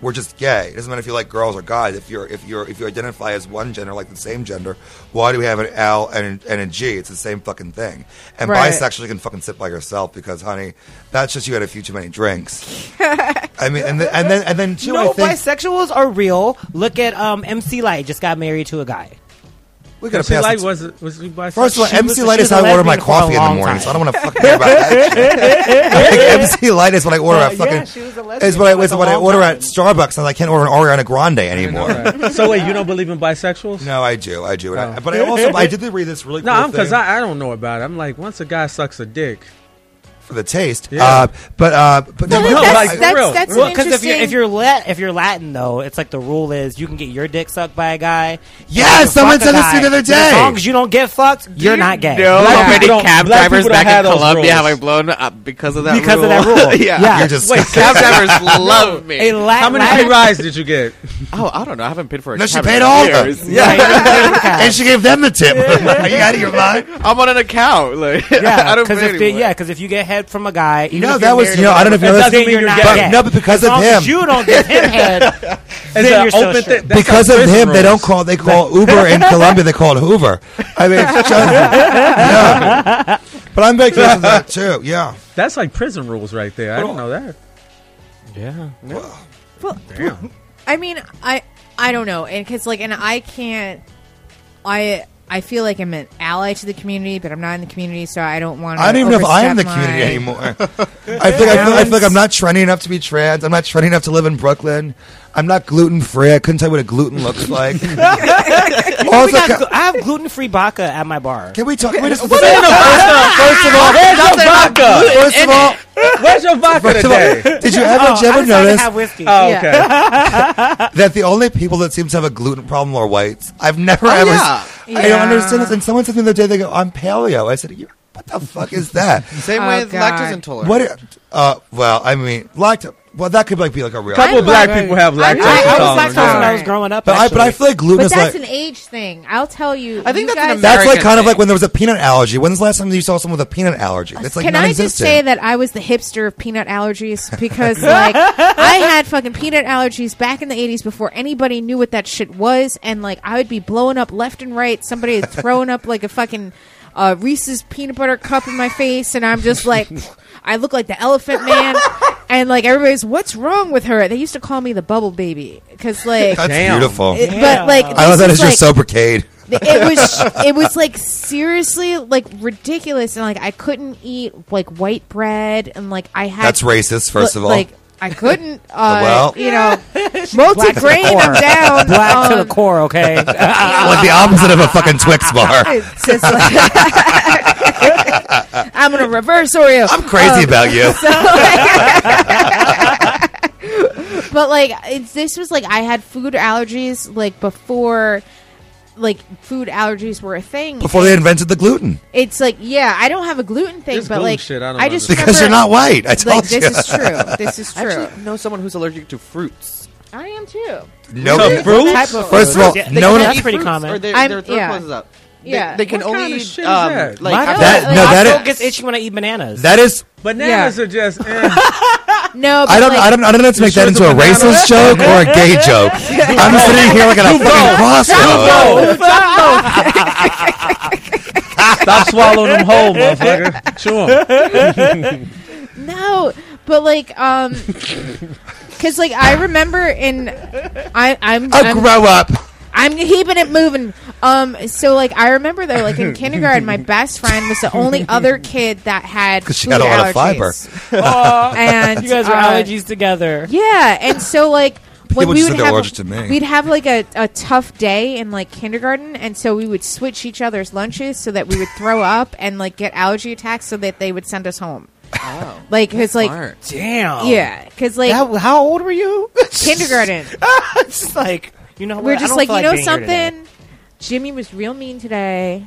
we're just gay. It doesn't matter if you like girls or guys. If you're if you're if you identify as one gender, like the same gender, why do we have an L and, and a G? It's the same fucking thing. And Right. bisexual, you can fucking sit by yourself because, honey, that's just you had a few too many drinks. I mean, and then and then and then too. no, I think bisexuals are real. Look at um, MC Lyte. Just got married to a guy. We gotta MC pass. Light it- was was he? First of all, She MC Light is how I order my lesbian for a coffee in the morning, time. so I don't want to fucking hear about that shit. I think MC Light is what I order at Yeah, fucking. she was a lesbian is what I, is what I order time. at Starbucks, and I can't order an Ariana Grande anymore. Right. so wait, you don't believe in bisexuals? No, I do, I do, and I, Oh. but I also I did read this really No, I'm because thing I, I don't know about it. I'm like, once a guy sucks a dick, for the taste. Yeah. Uh, but uh, but Well, no, that's, like, for that's, real. that's an Well, because if you're if you're Lat if you're Latin though, it's like the rule is you can get your dick sucked by a guy. Yes, someone fuck a said this to the other day. As long as you don't get fucked, you're not gay. No, how people many cab drivers back in those Colombia have. I blown up because of that Because rule? of that rule. yeah. Yeah. you're just Wait, Cab drivers love me. A Lat- how many Latin- free rides did you get? Oh, I don't know. I haven't paid for a No, she cab paid all of them. Yeah, you don't pay the cab. and she gave them the tip. Are you out of your mind? I'm on an account. Like, Yeah, I don't because pay if yeah, because if you get head from a guy, even No, if that was- married you know, I don't know if you know whatever, this- then you're not but- gay. no, but because as of long him. as you don't give him head. Then you're open straight. thing. Because of prison him, they don't call they call Uber in Colombia. They call it Hoover. I mean, it's just, yeah. But I'm very curious of that too. Yeah. That's like prison rules right there. I don't know that. Yeah. Well, Damn. I mean, I I don't know, and because like, and I can't. I I feel like I'm an ally to the community, but I'm not in the community, so I don't want. to I don't even know if I am the community my- anymore. I feel, I, feel, I feel like I'm not trendy enough to be trans. I'm not trendy enough to live in Brooklyn. I'm not gluten free. I couldn't tell you what a gluten looks like. Also, got ca- I have gluten free vodka at my bar. can we talk? Can we just, First of all, where's your vodka? first of all, Where's your vodka first of all, today? did you ever, Oh, did you ever decided notice have whiskey. Oh, Yeah. okay. that the only people that seem to have a gluten problem are whites? I've never Oh, ever. yeah. I don't understand this. And someone said to me the other day, they go, "I'm paleo." I said, "What the fuck is that?" Same Oh, way with God. lactose intolerant. What? Uh, well, I mean, lactose. Well, that could like be like a real. couple I'm black like- people have I'm lactose like- I, I was intolerance. lactose when I was growing up. But I, but I feel like gluten But is that's like an age thing. I'll tell you. I think you that's an guys- that's like American kind of like when there was a peanut allergy. When's the last time you saw someone with a peanut allergy? It's like Can I just non-existent. say that I was the hipster of peanut allergies because, like, I had fucking peanut allergies back in the '80s before anybody knew what that shit was, and like I would be blowing up left and right. Somebody had thrown up like a fucking uh, Reese's peanut butter cup in my face, and I'm just like, I look like the Elephant Man, and like everybody's, what's wrong with her? They used to call me the Bubble Baby because, like, That's Damn. beautiful. it- but like, I love this that is, as your like, sobriquet. it was it was like seriously like ridiculous and like I couldn't eat like white bread and like I had That's racist, first of all. like I couldn't uh Well. you know multi grain I'm down black to um, the core. Okay. like the opposite of a fucking Twix bar. it's just like I'm gonna reverse Oreo I'm crazy um, about you. but like it's this was like I had food allergies like before like food allergies were a thing Before they invented the gluten. it's like yeah I don't have a gluten thing This but gluten like shit, I don't I just Because you're not white. I told like you. this is true. This is I true. actually know someone who's allergic to fruits. I am too. Nobody. So fruit? Type of First of all, Yeah, no one. that's pretty common. Or their, I'm- their throat yeah. closes up. They- Yeah. They, can What only kind of eat, shit is um, that? like My after- That- throat- no, my that throat is- gets itchy when I eat bananas. That is. Bananas are just. Eh. No, but I don't. Like, I don't. I don't know if to make sure that it's into a a banana? racist joke or a gay joke. I'm sitting here like at a fucking crossroads. Stop swallowing them whole, motherfucker. Chew 'em. No, but like, um, because like I remember in, I I'm I'll I'm, grow up. I'm keeping it moving. Um, so like I remember though, like in kindergarten, my best friend was the only other kid that had 'Cause she food had a lot of allergies. and you guys are uh, allergies together. Yeah, and so like when People we would have, to me. we'd have like a, a tough day in like kindergarten, and so we would switch each other's lunches so that we would throw up and like get allergy attacks, so that they would send us home. Oh, Like, cause like smart. Damn. yeah, cause like How, how old were you? kindergarten. it's like you know. We're what? Just like, you know being today. something? Jimmy was real mean today.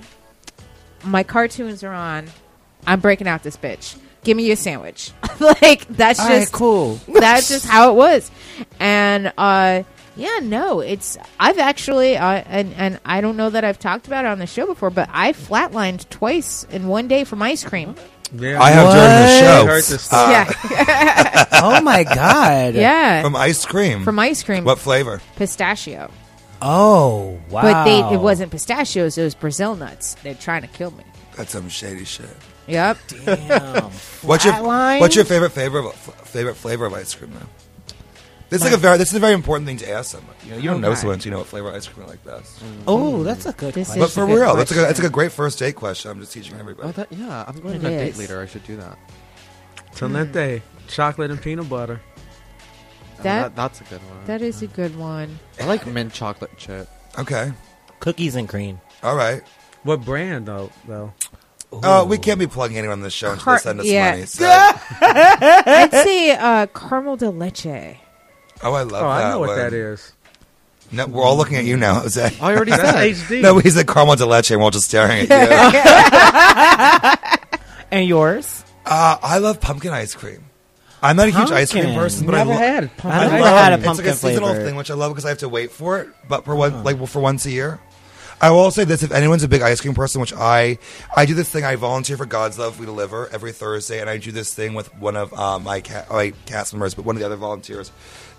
My cartoons are on. I'm breaking out this bitch. Give me your sandwich. like that's All right, just cool. that's just how it was. And uh yeah, no, it's I've actually uh, and and I don't know that I've talked about it on the show before, but I flatlined twice in one day from ice cream. Yeah. I have during the show. I heard this uh, stuff. yeah. oh my god. yeah. From ice cream. From ice cream. What flavor? pistachio. Oh wow. But they it wasn't pistachios, it was Brazil nuts. They're trying to kill me. That's some shady shit. Yep. Damn. What's your Flatline? What's your favorite flavor of, favorite flavor of ice cream though? This is like a very this is a very important thing to ask someone. You know, you don't know Okay. someone until you know what flavor ice cream they like best. Oh, that's a good. This question. But is for a good real, that's a good, that's like a great first date question. I'm just teaching everybody. Oh, that, yeah, I'm going It on a date is. later. I should do that. Talenti, chocolate and peanut butter. Oh, That- that's a good one. That is a good one. I like mint chocolate chip. Okay, Cookies and cream. all right. What brand though? Though. Oh, we can't be plugging anyone on this show until Car- they send us yeah. money. So. I'd say uh, caramel de leche. Oh, I love that. Oh, that. I know what one. that is. No, we're all looking at you now, Jose. I already said. HD. No, he said caramel de leche, and we're all just staring at you. And yours? uh, I love pumpkin ice cream. I'm not a huge ice cream person, but Never I lo- had I pumpkin. never had a it. pumpkin it's like a seasonal flavor. thing, which I love because I have to wait for it. But for one, like for once a year, I will say this: if anyone's a big ice cream person, which I, I do this thing. I volunteer for God's Love We Deliver every Thursday, and I do this thing with one of uh, my ca- my cast members, but one of the other volunteers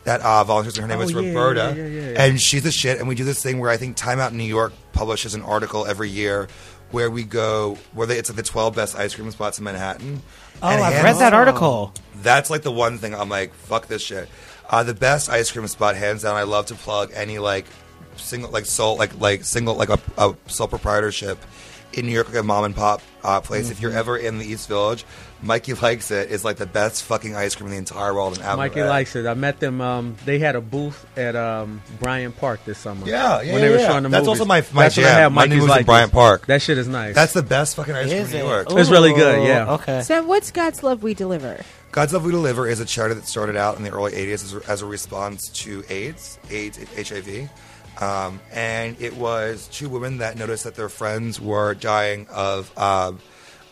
that uh, volunteers. Her name Oh, is yeah, Roberta, yeah, yeah, and she's the shit. And we do this thing where I think Time Out New York publishes an article every year. Where we go, where they, it's like the 12 best ice cream spots in Manhattan. Oh, And I've read that article. that's like the one thing I'm like, fuck this shit. Uh, the best ice cream spot, hands down. I love to plug any like single, like sole, like like single, like a, a sole proprietorship in New York, like a mom and pop uh, place. If you're Mm-hmm. ever in the East Village, Mikey likes it. Is like the best fucking ice cream in the entire world. In Avenue Mikey likes it. I met them. Um, they had a booth at um, Bryant Park this summer. Yeah, yeah, When they were yeah. showing the That's movies. also my- my That's when I jam. My new Mikey's movie's in like Bryant this. Park. That shit is nice. That's the best fucking ice cream Is in New it? York. It's really good, Ooh, yeah. Okay. So, what's God's love we deliver? God's Love We Deliver is a charity that started out in the early 80s as a, as a response to AIDS, AIDS, HIV. Um, and it was two women that noticed that their friends were dying of, um,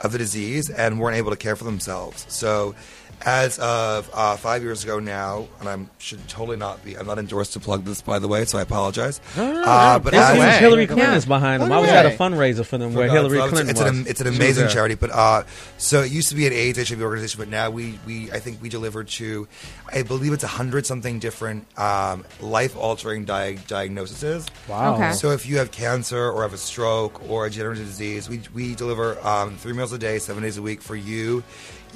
of the disease and weren't able to care for themselves. So, as of uh, five years ago now, and I should totally not be, I'm not endorsed to plug this, by the way, so I apologize. Uh, but as- way. Hillary Clinton Yeah. is behind them. I was at a fundraiser for them For where God's Hillary love. Clinton it's, was. An, it's an amazing charity, but uh, so it used to be an AIDS HIV organization, but now we, we I think we deliver to, I believe it's a hundred something different um, life altering di- diagnoses. Wow. Okay. So if you have cancer or have a stroke or a degenerative disease, we we deliver um, three meals a day, seven days a week for you.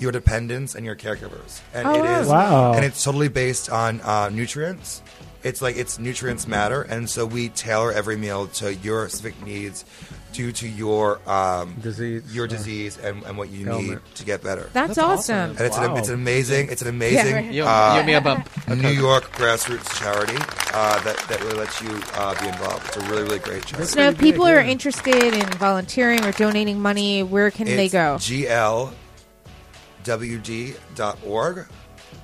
Your dependents and your caregivers, and Oh, it wow. and it's totally based on uh, nutrients. It's like it's nutrients matter, and so we tailor every meal to your specific needs, due to your um, Disease, your disease, and, and what you ailment. need to get better. That's, That's awesome. awesome. And it's an it's an amazing it's an Yeah, amazing right. You, uh, you and me a bump. New York grassroots charity uh, that that really lets you uh, be involved. It's a really really great charity. So, if people big, are interested in volunteering or donating money, where can they go? go? glwd.org.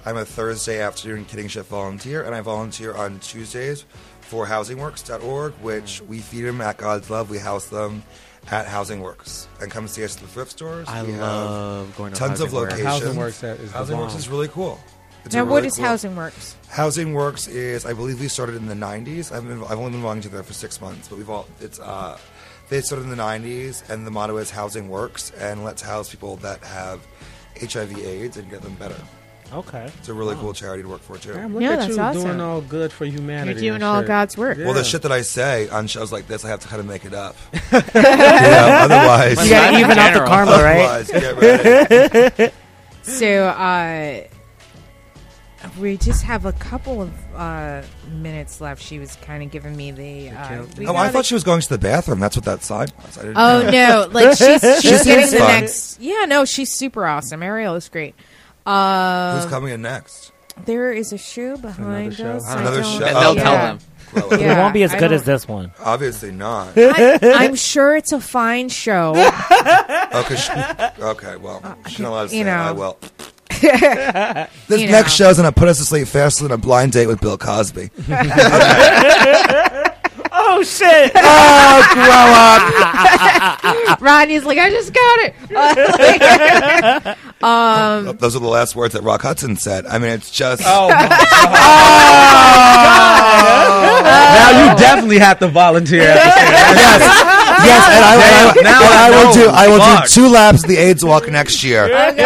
I'm a Thursday afternoon kidding shift volunteer, and I volunteer on Tuesdays for housingworks.org, which we feed them at God's Love. We house them at Housing Works. And come see us at the thrift stores. I we love going to tons of Housing Works. locations. Housing Works that is the Housing Works bomb. is really cool. It's now, a really is cool- Housing Works? Housing Works is, I believe, we started in the '90s. I've, been, I've only been belonging to there for six months, but we've all it's uh, they started in the '90s, and the motto is Housing Works, and let's house people that have HIV/AIDS and get them better. Okay. It's a really cool charity to work for too. Damn, look Yeah, at that's you awesome. doing all good for humanity. You're doing all shit. God's work. Yeah. Well, the shit that I say on shows like this, I have to kind of make it up. yeah, otherwise, You gotta even out the karma, right? otherwise, get ready. So, uh, we just have a couple of uh, minutes left. She was kind of giving me the. Uh, we Oh, I gotta- thought she was going to the bathroom. That's what that sign was. I didn't Oh know. no! Like she's she's She getting the fun. next. Yeah, no, she's super awesome. Ariel is great. Uh, Who's coming in next? there is a show behind show. us. Another I show. don't- And they'll Okay. tell Yeah. them. Well, It won't be as I good as don't- this one. Obviously not. I, I'm sure it's a fine show. Okay, sh- okay. Well, she's not allowed to say you it. I will. This You next know. show's gonna put us to sleep faster than a blind date with Bill Cosby. Oh shit! oh, grow up! Rodney's like, I just got it. um, Those are the last words that Rock Hudson said. I mean, it's just. Oh, my now you definitely have to volunteer. at the yes, yes, and I, Damn, now and I I will do. I will Fuck. do two laps of the AIDS walk next year. oh god,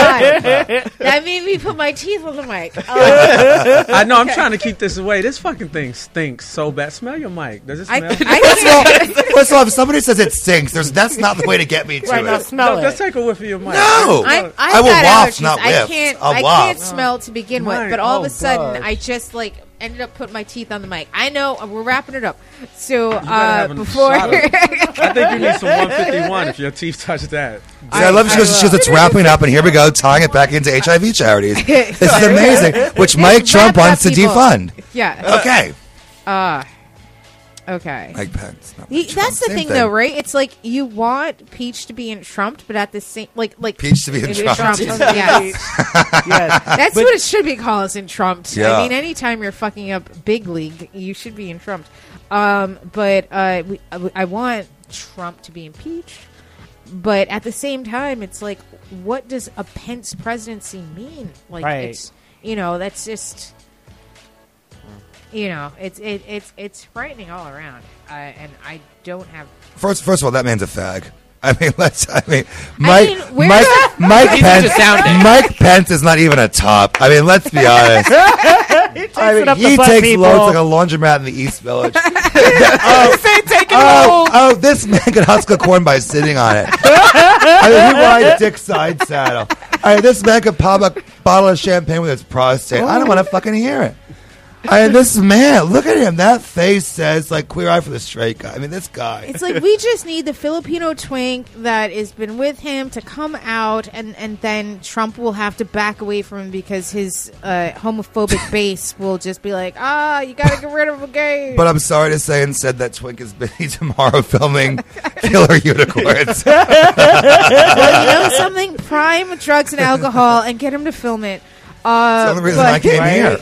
that made me put my teeth on the mic. Uh, I know. I'm trying to keep this away. This fucking thing stinks so bad. Smell your mic. Does it I, smell? I First of all, can't. first of all, if somebody says it stinks, there's that's not the way to get me to Right now, it. smell no, it. just take a whiff of your mic. No! I'm, I've I will got waft, allergies. not I whiff. can't. I'll I can't smell to begin with. Mine- But all oh, of a sudden, God. I just like ended up putting my teeth on the mic. I know uh, we're wrapping it up. So gotta uh, have before shot of- I think you need some 151 if your teeth touch that. See, I, love it because it's wrapping up, and here we go, tying it back into HIV charities. This is amazing, which Mike Trump Wrap it wants to defund. yeah. Okay, Uh, okay. Mike Pence. not He- Trump, that's the same thing, though, right? It's like you want Peach to be in Trumped, but at the same like like Peach to be in in Trump. Trumped. yes. yes. That's what it should be called, is in Trumped. Yeah. I mean, anytime you're fucking up big league, you should be in Trumped. Um, but uh, we, I, I want Trump to be impeached. But at the same time, it's like, what does a Pence presidency mean? Like, Right. it's you know, that's just you know, it's it, it's it's frightening all around. Uh, and I don't have First, first of all, that man's a fag. I mean, let's. I mean, Mike, mean, Mike, Mike Pence. Mike Pence is not even a top. I mean, let's be honest. I mean, he takes people. loads like a laundromat in the East Village. oh, oh, oh, this man could husk a corn by sitting on it. I mean, he rides Dick side saddle. I mean, this man could pop a bottle of champagne with his prostate. I don't want to fucking hear it. I mean, this man, look at him. That face says like queer eye for the straight guy. I mean, this guy. It's like we just need the Filipino twink that has been with him to come out, and, and then Trump will have to back away from him because his uh, homophobic base will just be like, ah, you got to get rid of a gay. But I'm sorry to say, instead, that Twink is busy tomorrow filming Killer Unicorns. well, you know something? Prime drugs and alcohol and get him to film it. Uh, That's the only reason but- I came here.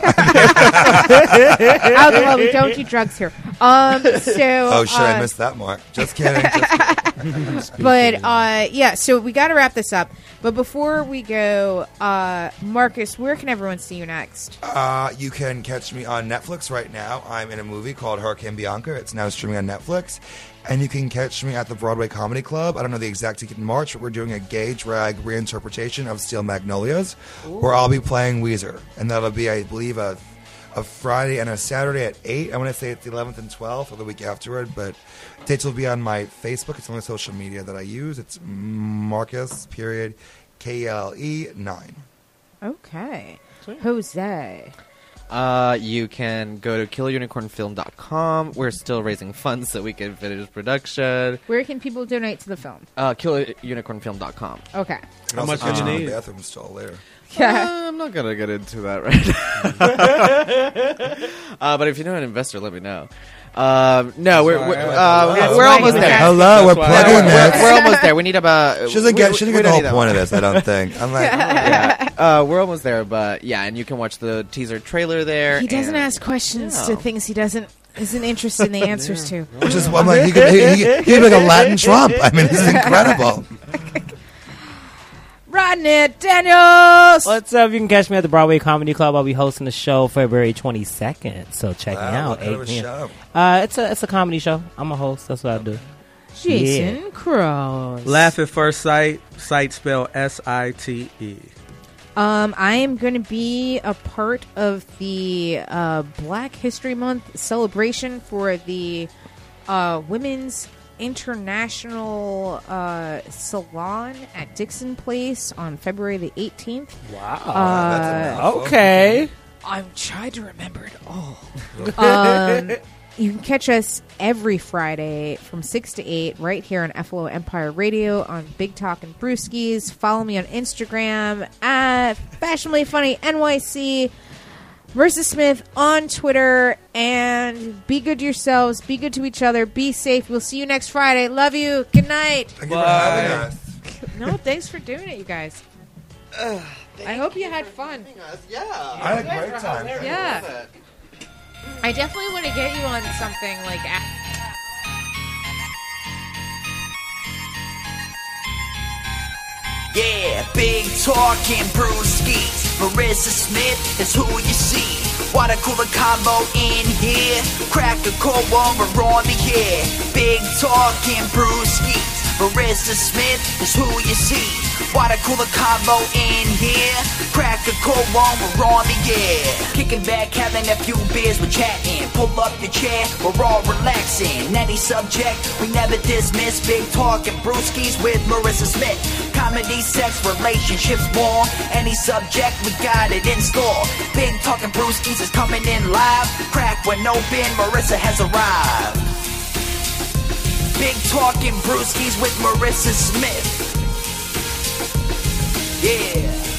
alcohol, we don't do drugs here. Um, so Oh shit, I uh, missed that mark. Just kidding. Just kidding. But uh, yeah, so we got to wrap this up. But before we go, uh, Marcus, where can everyone see you next? Uh, you can catch me on Netflix right now. I'm in a movie called Hurricane Bianca. It's now streaming on Netflix. And you can catch me at the Broadway Comedy Club. I don't know the exact ticket in March, but we're doing a gay drag reinterpretation of Steel Magnolias, where I'll be playing Ouiser. And that'll be, I believe, a, a Friday and a Saturday at 8. I want to say it's the 11th and 12th or the week afterward, but dates will be on my Facebook. It's the only social media that I use. It's Marcus, period, K L E 9. Okay, Jose. Uh, you can go to killerunicornfilm.com. We're still raising funds so we can finish production. Where can people donate to the film? Uh, killerunicornfilm.com. Okay. And How much do you need? the bathroom stall later. Yeah. Uh, I'm not gonna get into that right now. uh, but if you know an investor, let me know. Um, no, we're we're, uh, we're almost there. Hello, we're That's why I plugging We're, this. we're almost there. We need about. She doesn't we- get. She doesn't get the whole point of this. I don't think. I'm like, yeah, uh, we're almost there, but yeah, and you can watch the teaser trailer there. He doesn't and- ask questions No. to things he doesn't isn't interested in the answers to. which is I'm like, he could, he, he, he'd be like a Latin Trump. I mean, this is incredible. Right. Rodney Daniels. What's up? You can catch me at the Broadway Comedy Club. I'll be hosting the show February 22nd. So check me out. what kind of 8 a p.m. show? Uh, it's a it's a comedy show. I'm a host. That's what I do. Jason Yeah. Cross. Laugh at first sight. Sight spell S I T E. Um, I am going to be a part of the uh, Black History Month celebration for the uh, Women's International uh, Salon at Dixon Place on February the 18th. Wow. Uh, okay. I'm trying to remember it all. um, you can catch us every Friday from 6 to 8 right here on FLO Empire Radio on Big Talking Brewskis. Follow me on Instagram at Fashionably Funny NYC. Marissa Smith on Twitter. And be good to yourselves. Be good to each other. Be safe. We'll see you next Friday. Love you. Good night. Thank you for having us. No, thanks for doing it, you guys. I hope you had fun. Yeah. I had a great time. Yeah. I definitely want to get you on something like. Yeah, big talking brewskis. Marissa Smith is who you see. Water cooler combo in here. Crack a cold one, we're on the air. Big talking brewskis. Marissa Smith is who you see. Water cooler combo in here. Crack a cold one, we're on the air. Kicking back, having a few beers, we're chatting. Pull up your chair, we're all relaxing. Any subject, we never dismiss. Big talking brewskis with Marissa Smith. Comedy, sex, relationships, more. Any subject, we got it in store. Big talking brewskis is coming in live. Crack when open, Marissa has arrived. Big talking brewskis with Marissa Smith. Yeah.